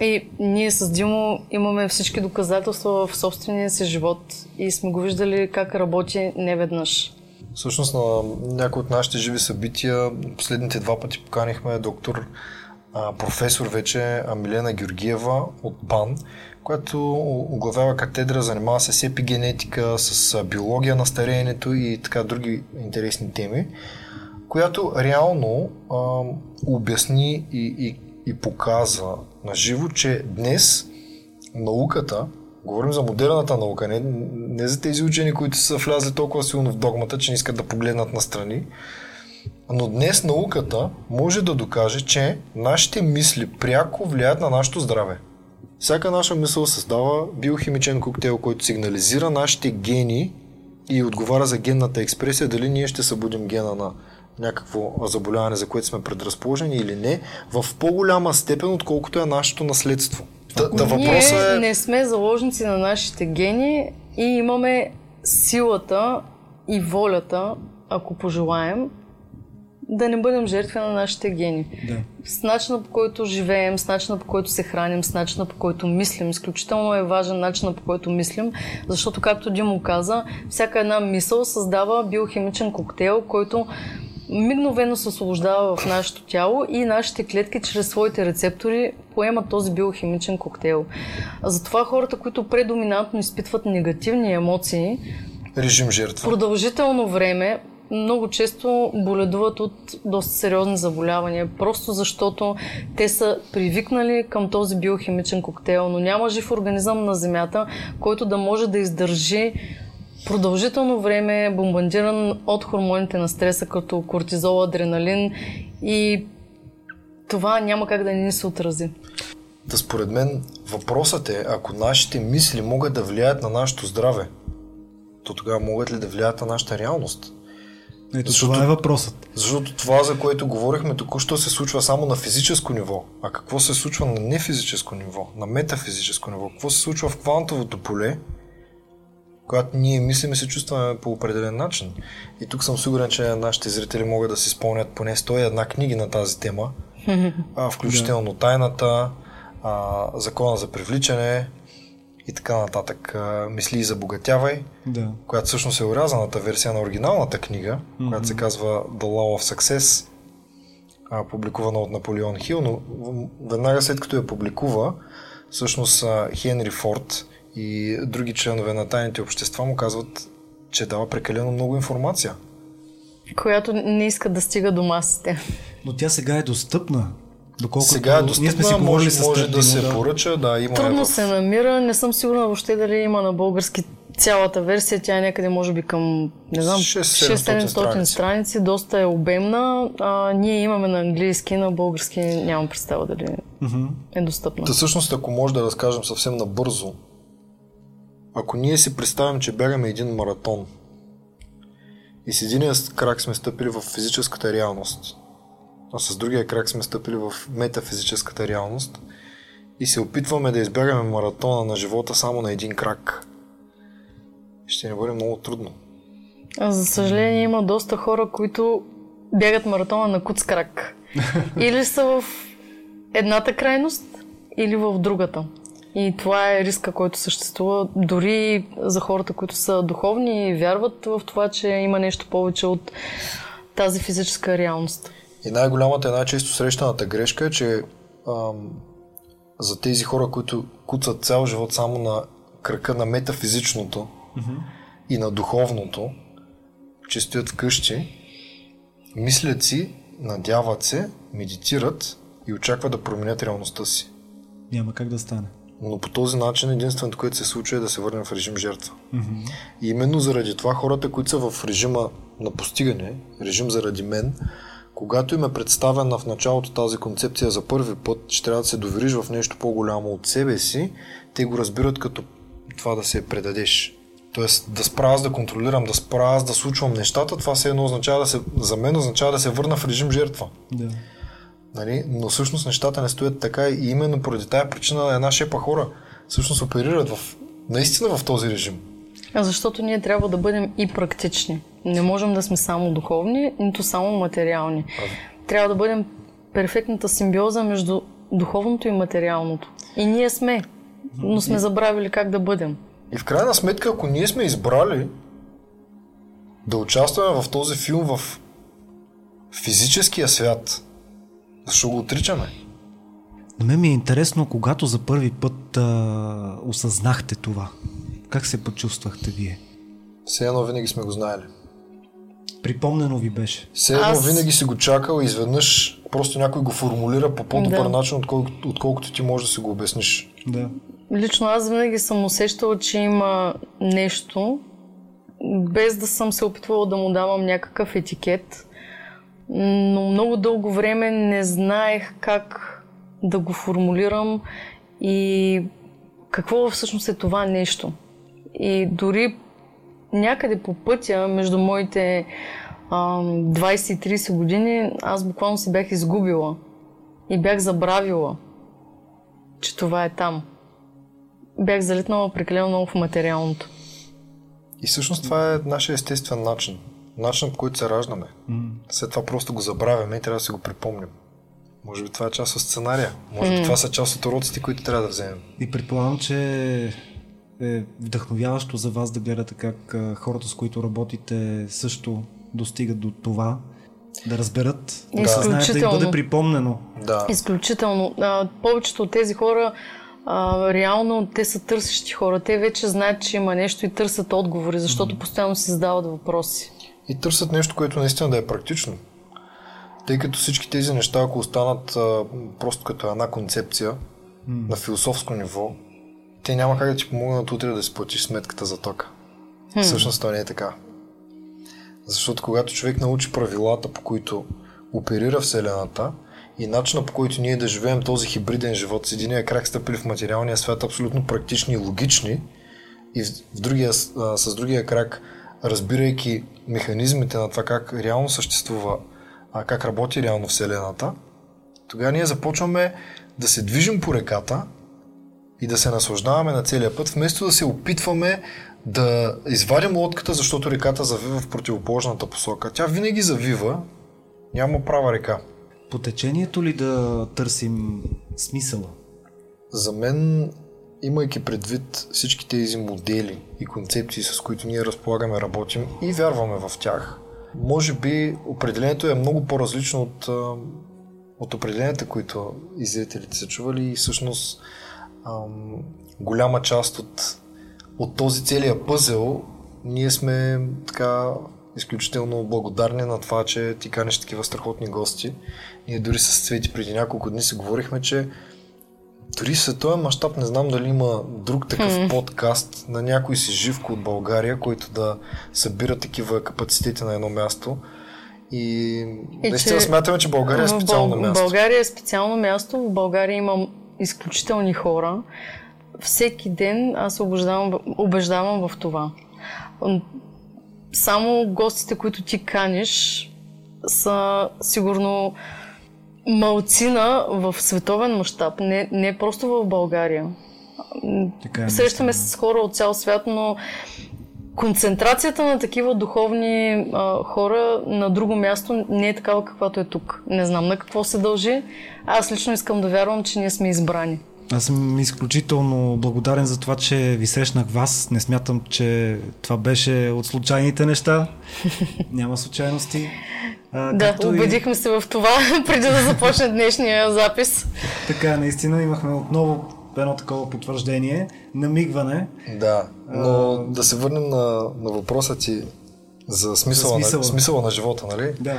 И ние с Димо имаме всички доказателства в собствения си живот и сме го виждали как работи неведнъж. Всъщност на някои от нашите живи събития, последните два пъти поканихме доктор, а, професор вече Амилена Георгиева от БАН, която оглавява катедра, занимава се с епигенетика, с биология на стареенето и така други интересни теми, която реално а, обясни и, и, и показа на живо, че днес науката, говорим за модерната наука, не, не за тези учени, които са влязли толкова силно в догмата, че не искат да погледнат настрани, но днес науката може да докаже, че нашите мисли пряко влияят на нашето здраве. Всяка наша мисъл създава биохимичен коктейл, който сигнализира нашите гени и отговаря за генната експресия, дали ние ще събудим гена на някакво заболяване, за което сме предразположени или не, в по-голяма степен, отколкото е нашето наследство. Да, да въпроса е... не сме заложници на нашите гени и имаме силата и волята, ако пожелаем, да не бъдем жертви на нашите гени. Да. С начина по който живеем, с начина по който се храним, с начина по който мислим. Изключително е важен начина по който мислим, защото, както Димо каза, всяка една мисъл създава биохимичен коктейл, който мигновено се освобождава в нашето тяло и нашите клетки чрез своите рецептори поемат този биохимичен коктейл. Затова хората, които предоминантно изпитват негативни емоции, режим жертва. Продължително време много често боледуват от доста сериозни заболявания, просто защото те са привикнали към този биохимичен коктейл, но няма жив организъм на Земята, който да може да издържи продължително време бомбандиран от хормоните на стреса, като кортизол, адреналин и това няма как да ни се отрази. Да според мен въпросът е, ако нашите мисли могат да влияят на нашето здраве, то тогава могат ли да влияят на нашата реалност? Ето защото, това е въпросът. Защото това, за което говорихме току-що, се случва само на физическо ниво. А какво се случва на нефизическо ниво, на метафизическо ниво? Какво се случва в квантовото поле, когато ние мислим и се чувстваме по определен начин. И тук съм сигурен, че нашите зрители могат да си спомнят поне 101 книги на тази тема, а, включително Тайната, а, Закона за привличане и така нататък. А, Мисли и забогатявай, да. която всъщност е урязаната версия на оригиналната книга, mm-hmm. която се казва The Law of Success, а, публикувана от Наполеон Хил, но веднага след като я публикува, всъщност Хенри Форд, и други членове на тайните общества му казват, че дава прекалено много информация. Която не иска да стига до масите. Но тя сега е достъпна. Доколкото сега е достъпна, ние сме си може, с може да се да. поръча, да, има Трудно е в... се намира, не съм сигурна въобще дали има на български цялата версия, тя е някъде може би към, не знам, 600-700 страници. страници, доста е обемна. А, ние имаме на английски, на български нямам представа дали uh-huh. е достъпна. Та всъщност, ако може да разкажем съвсем набързо ако ние си представим, че бягаме един маратон и с единия крак сме стъпили в физическата реалност, а с другия крак сме стъпили в метафизическата реалност и се опитваме да избягаме маратона на живота само на един крак, ще ни бъде много трудно. А за съжаление има доста хора, които бягат маратона на куц крак. Или са в едната крайност, или в другата. И това е риска, който съществува дори за хората, които са духовни и вярват в това, че има нещо повече от тази физическа реалност. И най-голямата и най-често срещаната грешка е, че ам, за тези хора, които куцат цял живот само на крака на метафизичното mm-hmm. и на духовното, че стоят вкъщи, мислят си, надяват се, медитират и очакват да променят реалността си. Няма как да стане. Но по този начин единственото, което се случва е да се върнем в режим жертва. Mm-hmm. И именно заради това хората, които са в режима на постигане, режим заради мен, когато им е представена в началото тази концепция за първи път, че трябва да се довериш в нещо по-голямо от себе си, те го разбират като това да се предадеш. Тоест да спра аз да контролирам, да спра аз да случвам нещата, това се едно означава да се, за мен означава да се върна в режим жертва. Да. Нали? Но всъщност нещата не стоят така и именно поради тази причина една шепа хора всъщност оперират в, наистина в този режим. А защото ние трябва да бъдем и практични. Не можем да сме само духовни, нито само материални. Трябва да бъдем перфектната симбиоза между духовното и материалното. И ние сме, но сме забравили как да бъдем. И в крайна сметка, ако ние сме избрали да участваме в този филм в физическия свят, защо го отричаме? На мен ми е интересно, когато за първи път а, осъзнахте това. Как се почувствахте вие? Все едно винаги сме го знаели. Припомнено ви беше. Все едно Аз- винаги си го чакал и изведнъж просто някой го формулира по по-добър Да. начин, отколкото, отколкото ти можеш да си го обясниш. Да. Лично аз винаги съм усещала, че има нещо, без да съм се опитвала да му давам някакъв етикет, но много дълго време не знаех как да го формулирам и какво всъщност е това нещо. И дори някъде по пътя между моите ам, 20 и 30 години, аз буквално се бях изгубила и бях забравила, че това е там бях залитнала прекалено много в материалното. И всъщност това е нашия естествен начин. Начин по който се раждаме. След това просто го забравяме и трябва да си го припомним. Може би това е част от сценария. Може би това са част от уроците, които трябва да вземем. И предполагам, че е вдъхновяващо за вас да гледате как хората, с които работите, също достигат до това, да разберат, да се знаят, да им бъде припомнено. Да. Изключително. А, повечето от тези хора, а, реално, те са търсещи хора. Те вече знаят, че има нещо и търсят отговори, защото постоянно си задават въпроси. И търсят нещо, което наистина да е практично. Тъй като всички тези неща, ако останат а, просто като една концепция на философско ниво, те няма как да ти помогнат утре да си платиш сметката за тока. Всъщност това не е така. Защото когато човек научи правилата, по които оперира Вселената и начина по който ние да живеем този хибриден живот с единия крак стъпили в материалния свят абсолютно практични и логични и в в другия, а, с другия крак разбирайки механизмите на това как реално съществува, а как работи реално Вселената, тогава ние започваме да се движим по реката и да се наслаждаваме на целия път, вместо да се опитваме да извадим лодката, защото реката завива в противоположната посока. Тя винаги завива, няма права река. По течението ли да търсим смисъла? За мен, имайки предвид всички тези модели и концепции, с които ние разполагаме, работим и вярваме в тях, може би определението е много по-различно от, от определенията, които и зрителите са чували и всъщност ам, голяма част от, от този целия пъзел ние сме така изключително благодарни на това, че ти канеш такива страхотни гости. Ние дори с Цвети преди няколко дни си говорихме, че дори в световен мащаб не знам дали има друг такъв подкаст на някой си живко от България, който да събира такива капацитети на едно място. И, И наистина че смятаме, че България е В Бъл- специално място. България е специално място. В България имам изключителни хора. Всеки ден аз убеждавам, убеждавам в това. Само гостите, които ти каниш, са сигурно малцина в световен мащаб, не, не просто в България. Така е, Срещаме се с хора от цял свят, но концентрацията на такива духовни а, хора на друго място не е такава каквато е тук. Не знам на какво се дължи. Аз лично искам да вярвам, че ние сме избрани. Аз съм изключително благодарен за това, че ви срещнах вас. Не смятам, че това беше от случайните неща. Няма случайности. А, Да, както и- убедихме се в това преди да започне днешния запис. Така, наистина имахме отново едно такова потвърждение, намигване. Да, но да се върнем на, на въпроса ти за смисъла, За На, смисъла. смисъла на живота, нали? Да.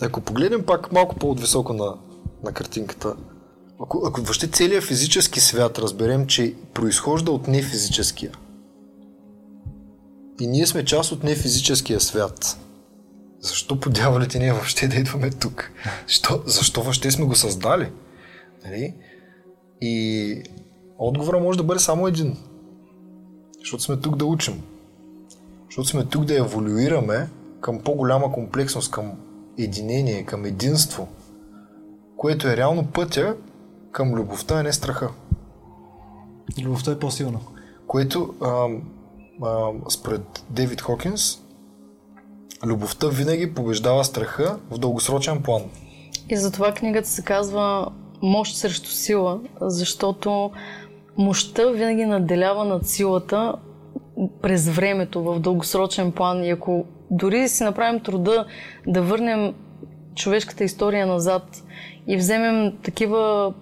Ако погледнем пак малко по-отвисоко на, на картинката, ако, ако въобще целият физически свят разберем, че произхожда от нефизическия, и ние сме част от нефизическия свят, защо по дяволите ние въобще да идваме тук? Защо, защо въобще сме го създали? Нали? И отговора може да бъде само един. Защото сме тук да учим. Защото сме тук да еволюираме към по-голяма комплексност, към единение, към единство, което е реално пътя към любовта, а не страха. Любовта е по-силна. Което а, а, според Дейвид Хокинс, любовта винаги побеждава страха в дългосрочен план. И затова книгата се казва Мощ срещу сила, защото мощта винаги наделява над силата през времето, в дългосрочен план. И ако дори си направим труда да върнем човешката история назад и вземем такива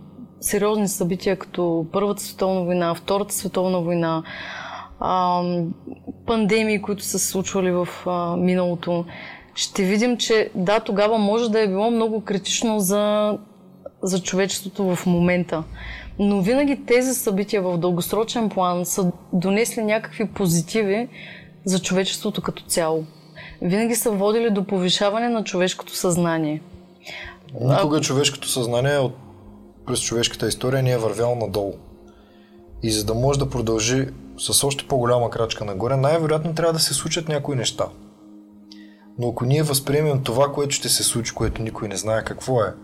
сериозни събития, като Първата световна война, Втората световна война, пандемии, които са се случвали в миналото, ще видим, че да, тогава може да е било много критично за, за човечеството в момента. Но винаги тези събития в дългосрочен план са донесли някакви позитиви за човечеството като цяло. Винаги са водили до повишаване на човешкото съзнание. Никога а... човешкото съзнание от през човешката история ни е вървяло надолу. И за да може да продължи с още по-голяма крачка нагоре, най-вероятно трябва да се случат някои неща. Но ако ние възприемем това, което ще се случи, което никой не знае какво е,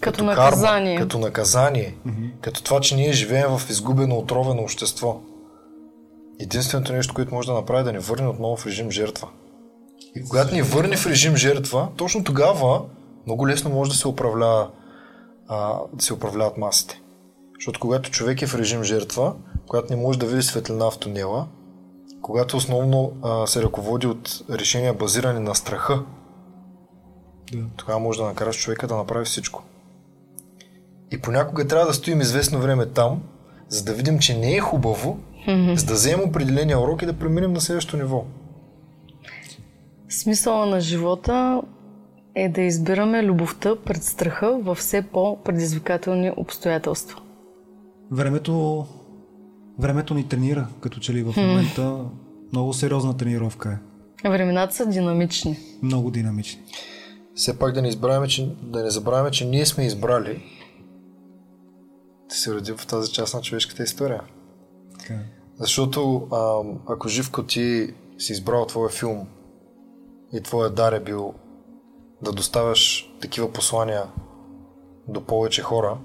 като, като наказание, карма, като наказание, mm-hmm. като това, че ние живеем в изгубено, отровено общество, единственото нещо, което може да направи е да ни върне отново в режим жертва. И когато ни върне в режим жертва, точно тогава много лесно може да се управлява а, да се управляват масите. Защото когато човек е в режим жертва, когато не може да види светлина в тунела, когато основно а, се ръководи от решения базирани на страха, да. тогава може да накараш човека да направи всичко. И понякога трябва да стоим известно време там, за да видим, че не е хубаво, mm-hmm. за да вземем определения урок и да преминем на следващото ниво. Смисъла на живота е да избираме любовта пред страха във все по-предизвикателни обстоятелства. Времето, времето ни тренира, като че ли в момента много сериозна тренировка е. Времената са динамични. Много динамични. Все пак да не, избравяме, че, да не забравяме, че ние сме избрали да се родим в тази част на човешката история. Okay. Защото а, ако Живко ти си избрал твоя филм и твоя дар е бил да доставяш такива послания до повече хора,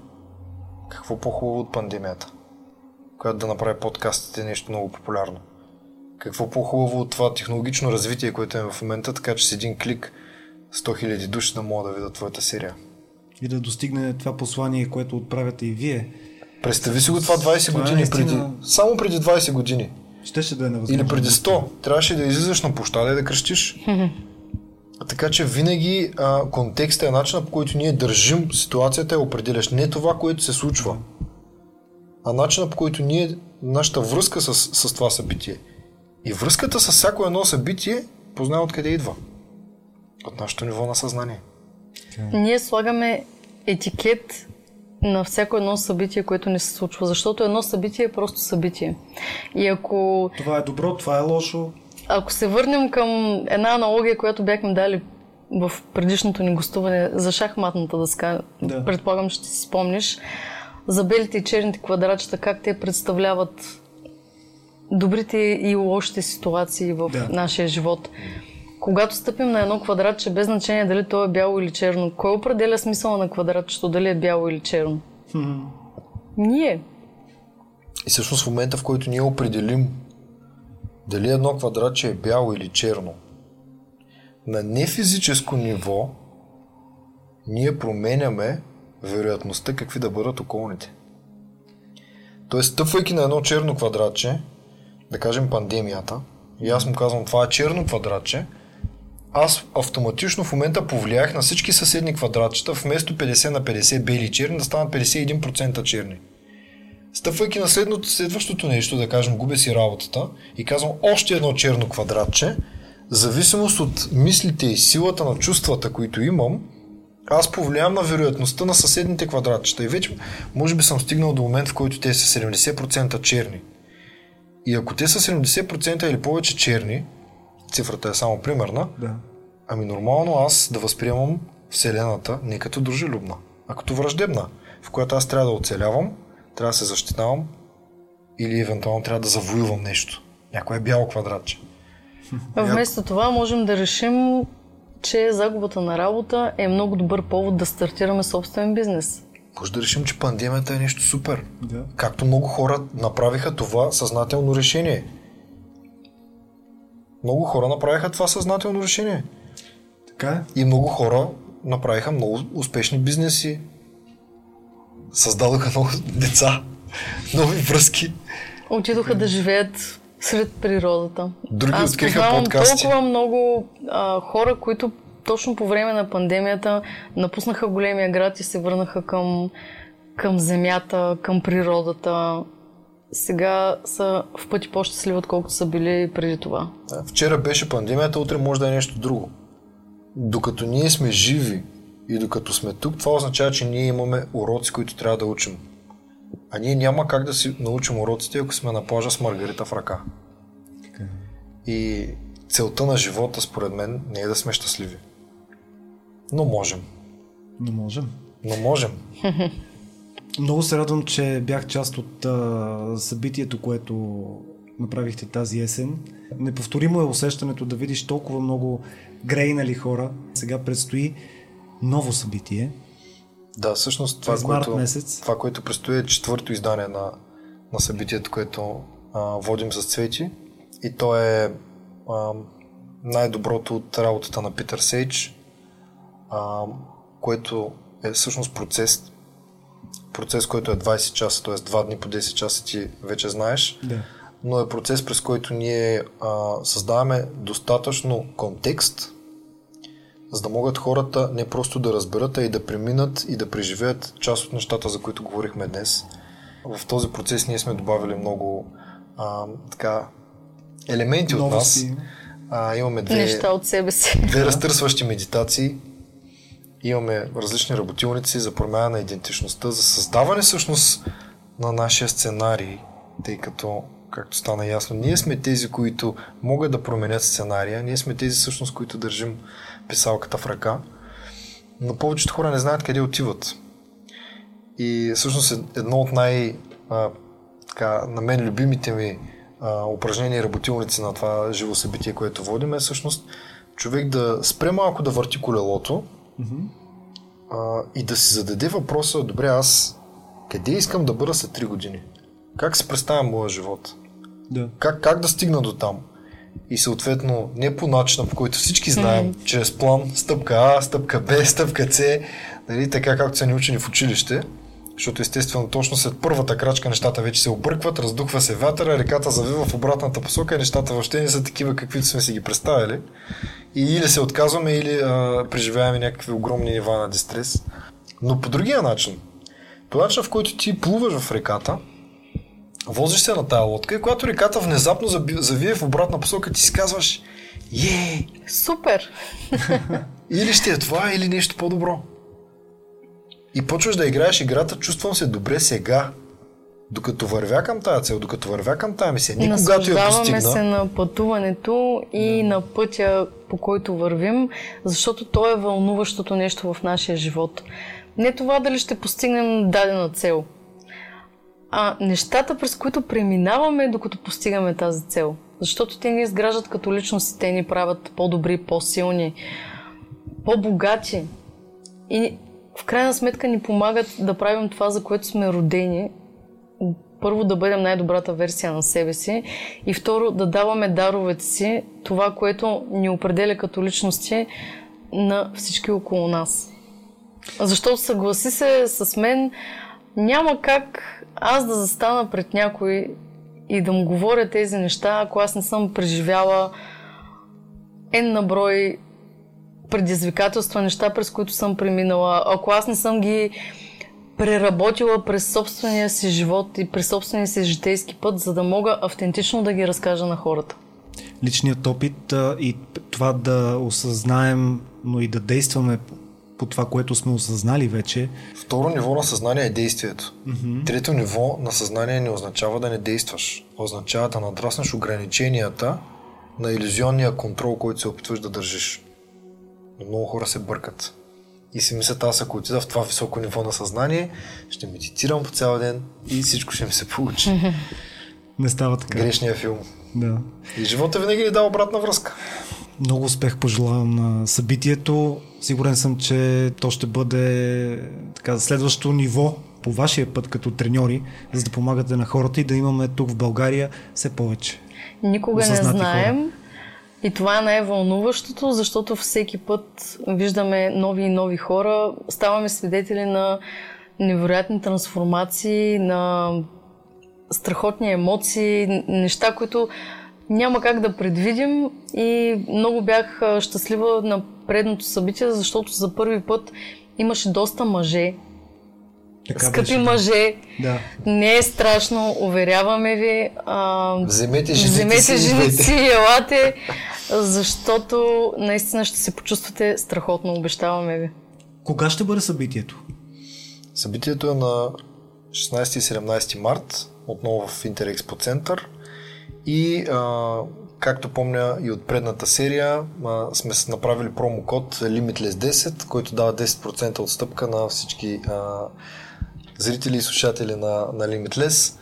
какво по-хубаво от пандемията, която да направи подкастите нещо много популярно? Какво по-хубаво от това технологично развитие, което е в момента, така че с един клик 100 000 души да могат да видят твоята серия? И да достигне това послание, което отправяте и вие. Представи си го това 20 това години, е преди, само преди 20 години. Щеше да е невъзможно. Или преди 100. Трябваше да излизаш на площада и да кръщиш. Така че винаги а, контекстът е начинът по който ние държим ситуацията и определяш не това, което се случва, а начинът по който ние, нашата връзка с, с това събитие. И връзката с всяко едно събитие познава откъде идва. От нашето ниво на съзнание. Okay. Ние слагаме етикет на всяко едно събитие, което не се случва, защото едно събитие е просто събитие. И ако... Това е добро, това е лошо. Ако се върнем към една аналогия, която бяхме дали в предишното ни гостуване за шахматната дъска, да. предполагам, ще си спомниш, за белите и черните квадратчета, как те представляват добрите и лошите ситуации в да. нашия живот. Когато стъпим на едно квадратче, без значение дали то е бяло или черно, кой определя смисъла на квадратчето, дали е бяло или черно? Хм. Ние. И всъщност в момента, в който ние определим дали едно квадратче е бяло или черно, на нефизическо ниво ние променяме вероятността какви да бъдат околните. Тоест, стъпвайки на едно черно квадратче, да кажем пандемията, и аз му казвам това е черно квадратче, аз автоматично в момента повлиях на всички съседни квадратчета, вместо 50 на 50 бели черни, да станат 51% черни. Стъпвайки на следното, следващото нещо, да кажем, губя си работата и казвам още едно черно квадратче, зависимост от мислите и силата на чувствата, които имам, аз повлиявам на вероятността на съседните квадратчета и вече може би съм стигнал до момент, в който те са 70% черни. И ако те са 70% или повече черни, цифрата е само примерна, Да. ами нормално аз да възприемам Вселената не като дружелюбна, а като враждебна, в която аз трябва да оцелявам, трябва да се защитавам или евентуално трябва да завоювам нещо. Някое бяло квадратче. Вместо това можем да решим, че загубата на работа е много добър повод да стартираме собствен бизнес. Може да решим, че пандемията е нещо супер. Да. Както много хора направиха това съзнателно решение. Много хора направиха това съзнателно решение. Така е. И много хора направиха много успешни бизнеси. Създадоха много деца, нови връзки. Отидоха да живеят сред природата. Други Аз откриха подкасти. толкова много а, хора, които точно по време на пандемията напуснаха големия град и се върнаха към, към земята, към природата. Сега са в пъти по-щастливи, отколкото са били преди това. Да, Вчера беше пандемията, утре може да е нещо друго. Докато ние сме живи и докато сме тук, това означава, че ние имаме уроци, които трябва да учим. А ние няма как да си научим уроците, ако сме на плажа с маргарита в ръка. Е. И целта на живота, според мен, не е да сме щастливи. Но можем. Не можем. Но можем. Много се радвам, че бях част от а, събитието, което направихте тази есен. Неповторимо е усещането да видиш толкова много грейнали хора. Сега предстои ново събитие. Да, всъщност това, което, месец. това, което предстои е четвърто издание на, на събитието, което а, водим с цвети. И то е а, най-доброто от работата на Питър Сейдж, а, което е всъщност процес, процес, който е 20 часа, т.е. 2 дни по 10 часа ти вече знаеш, Да. но е процес, през който ние а, създаваме достатъчно контекст, за да могат хората не просто да разберат, а и да преминат и да преживеят част от нещата, за които говорихме днес. В този процес ние сме добавили много а, така, елементи от нас. Новости. А, имаме две, Неща от себе си. две разтърсващи медитации. Имаме различни работилници за промяна на идентичността, за създаване всъщност на нашия сценарий, тъй като, както стана ясно, ние сме тези, които могат да променят сценария, ние сме тези всъщност, които държим писалката в ръка, но повечето хора не знаят къде отиват. И всъщност е- едно от най- а, така, на мен любимите ми а, упражнения и работилници на това живо събитие, което водим е всъщност човек да спре малко да върти колелото а, и да си зададе въпроса, добре, аз къде искам да бъда след 3 години? Как си представям моя живот? Да. Как, как да стигна до там? И съответно, не по начина, по който всички знаем, чрез план, стъпка А, стъпка Б, стъпка С, нали, така както са ни учени в училище, защото естествено точно след първата крачка нещата вече се объркват, раздухва се вятъра, реката завива в обратната посока и нещата въобще не са такива, каквито сме си ги представили. И или се отказваме, или а, преживяваме някакви огромни нива на дистрес. Но по другия начин, по начин, в който ти плуваш в реката, возиш се на тая лодка и когато реката внезапно завие в обратна посока, ти си казваш Ей! Супер! Или ще е това, или нещо по-добро. И почваш да играеш играта, чувствам се добре сега. Докато вървя към тази цел, докато вървя към тази мисия. Не когато я постигна. се на пътуването и на пътя, по който вървим, защото то е вълнуващото нещо в нашия живот. Не това дали ще постигнем дадена цел, а нещата, през които преминаваме, докато постигаме тази цел. Защото те ни изграждат като личности, те ни правят по-добри, по-силни, по-богати. И в крайна сметка ни помагат да правим това, за което сме родени, първо да бъдем най-добрата версия на себе си и второ да даваме даровете си, това, което ни определя като личности на всички около нас. Защото съгласи се с мен, няма как аз да застана пред някой и да му говоря тези неща, ако аз не съм преживяла N на предизвикателства, неща, през които съм преминала, ако аз не съм ги преработила през собствения си живот и през собствения си житейски път, за да мога автентично да ги разкажа на хората. Личният опит и това да осъзнаем, но и да действаме по това, което сме осъзнали вече. Второ ниво на съзнание е действието. Mm-hmm. Трето ниво на съзнание не означава да не действаш. Означава да надраснеш ограниченията на иллюзионния контрол, който се опитваш да държиш. Но много хора се бъркат. И си мислят, аз ако отида в това високо ниво на съзнание, ще медитирам по цял ден и всичко ще ми се получи. Не става така. Грешния филм. Да. И живота винаги ни дава обратна връзка. Много успех пожелавам на събитието. Сигурен съм, че то ще бъде така, следващото ниво по вашия път като треньори, за да помагате на хората и да имаме тук в България все повече. Никога не знаем. Хора. И това е най-вълнуващото, защото всеки път виждаме нови и нови хора, ставаме свидетели на невероятни трансформации, на страхотни емоции, неща, които няма как да предвидим и много бях щастлива на предното събитие, защото за първи път имаше доста мъже. Така Скъпи беше, мъже, да. не е страшно, уверяваме ви. А, вземете жените вземете си, жените си, елате, защото наистина ще се почувствате страхотно, обещаваме ви. Кога ще бъде събитието? Събитието е на 16 и 17 март, отново в Интерекспо център. И а, както помня и от предната серия, а, сме направили промокод Limitless 10, който дава 10% отстъпка на всички а, зрители и слушатели на, на Limitless.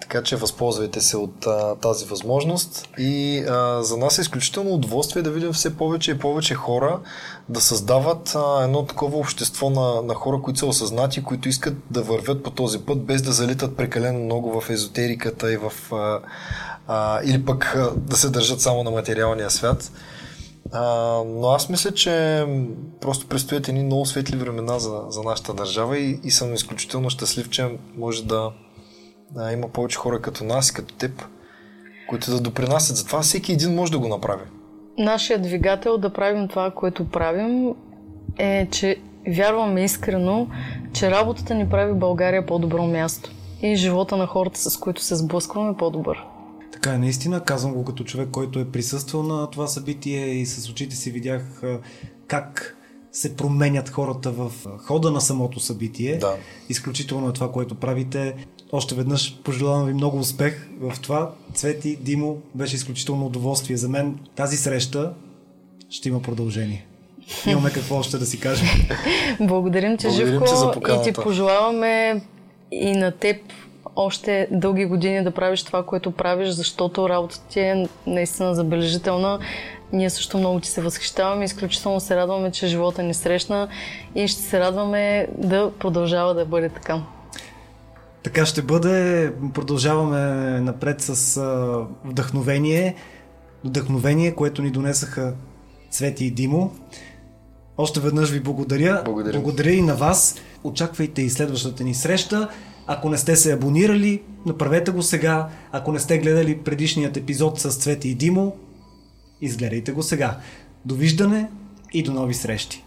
Така че възползвайте се от а, тази възможност и а, за нас е изключително удоволствие да видим все повече и повече хора да създават а, едно такова общество на, на хора, които са осъзнати, които искат да вървят по този път, без да залитат прекалено много в езотериката и в а, а, или пък да се държат само на материалния свят. А, но аз мисля, че просто предстоят едни много светли времена за, за нашата държава и, и съм изключително щастлив, че може да, да има повече хора като нас и като теб, които да допринасят за това. Всеки един може да го направи. Нашия двигател да правим това, което правим е, че вярваме искрено, че работата ни прави България по-добро място и живота на хората, с които се сблъскваме, по-добър. Така е, наистина. Казвам го като човек, който е присъствал на това събитие и с очите си видях как се променят хората в хода на самото събитие. Да. Изключително е това, което правите. Още веднъж пожелавам ви много успех в това. Цвети, Димо, беше изключително удоволствие за мен. Тази среща ще има продължение. Имаме какво още да си кажем. Благодарим ти, Живко, и ти пожелаваме и на теб още дълги години да правиш това, което правиш, защото работата ти е наистина забележителна. Ние също много ти се възхищаваме, изключително се радваме, че живота ни срещна и ще се радваме да продължава да бъде така. Така ще бъде. Продължаваме напред с а, вдъхновение. Вдъхновение, което ни донесаха Цвети и Димо. Още веднъж ви благодаря. Благодаря. Благодаря и на вас. Очаквайте и следващата ни среща. Ако не сте се абонирали, направете го сега. Ако не сте гледали предишният епизод с Цвети и Димо, изгледайте го сега. Довиждане и до нови срещи!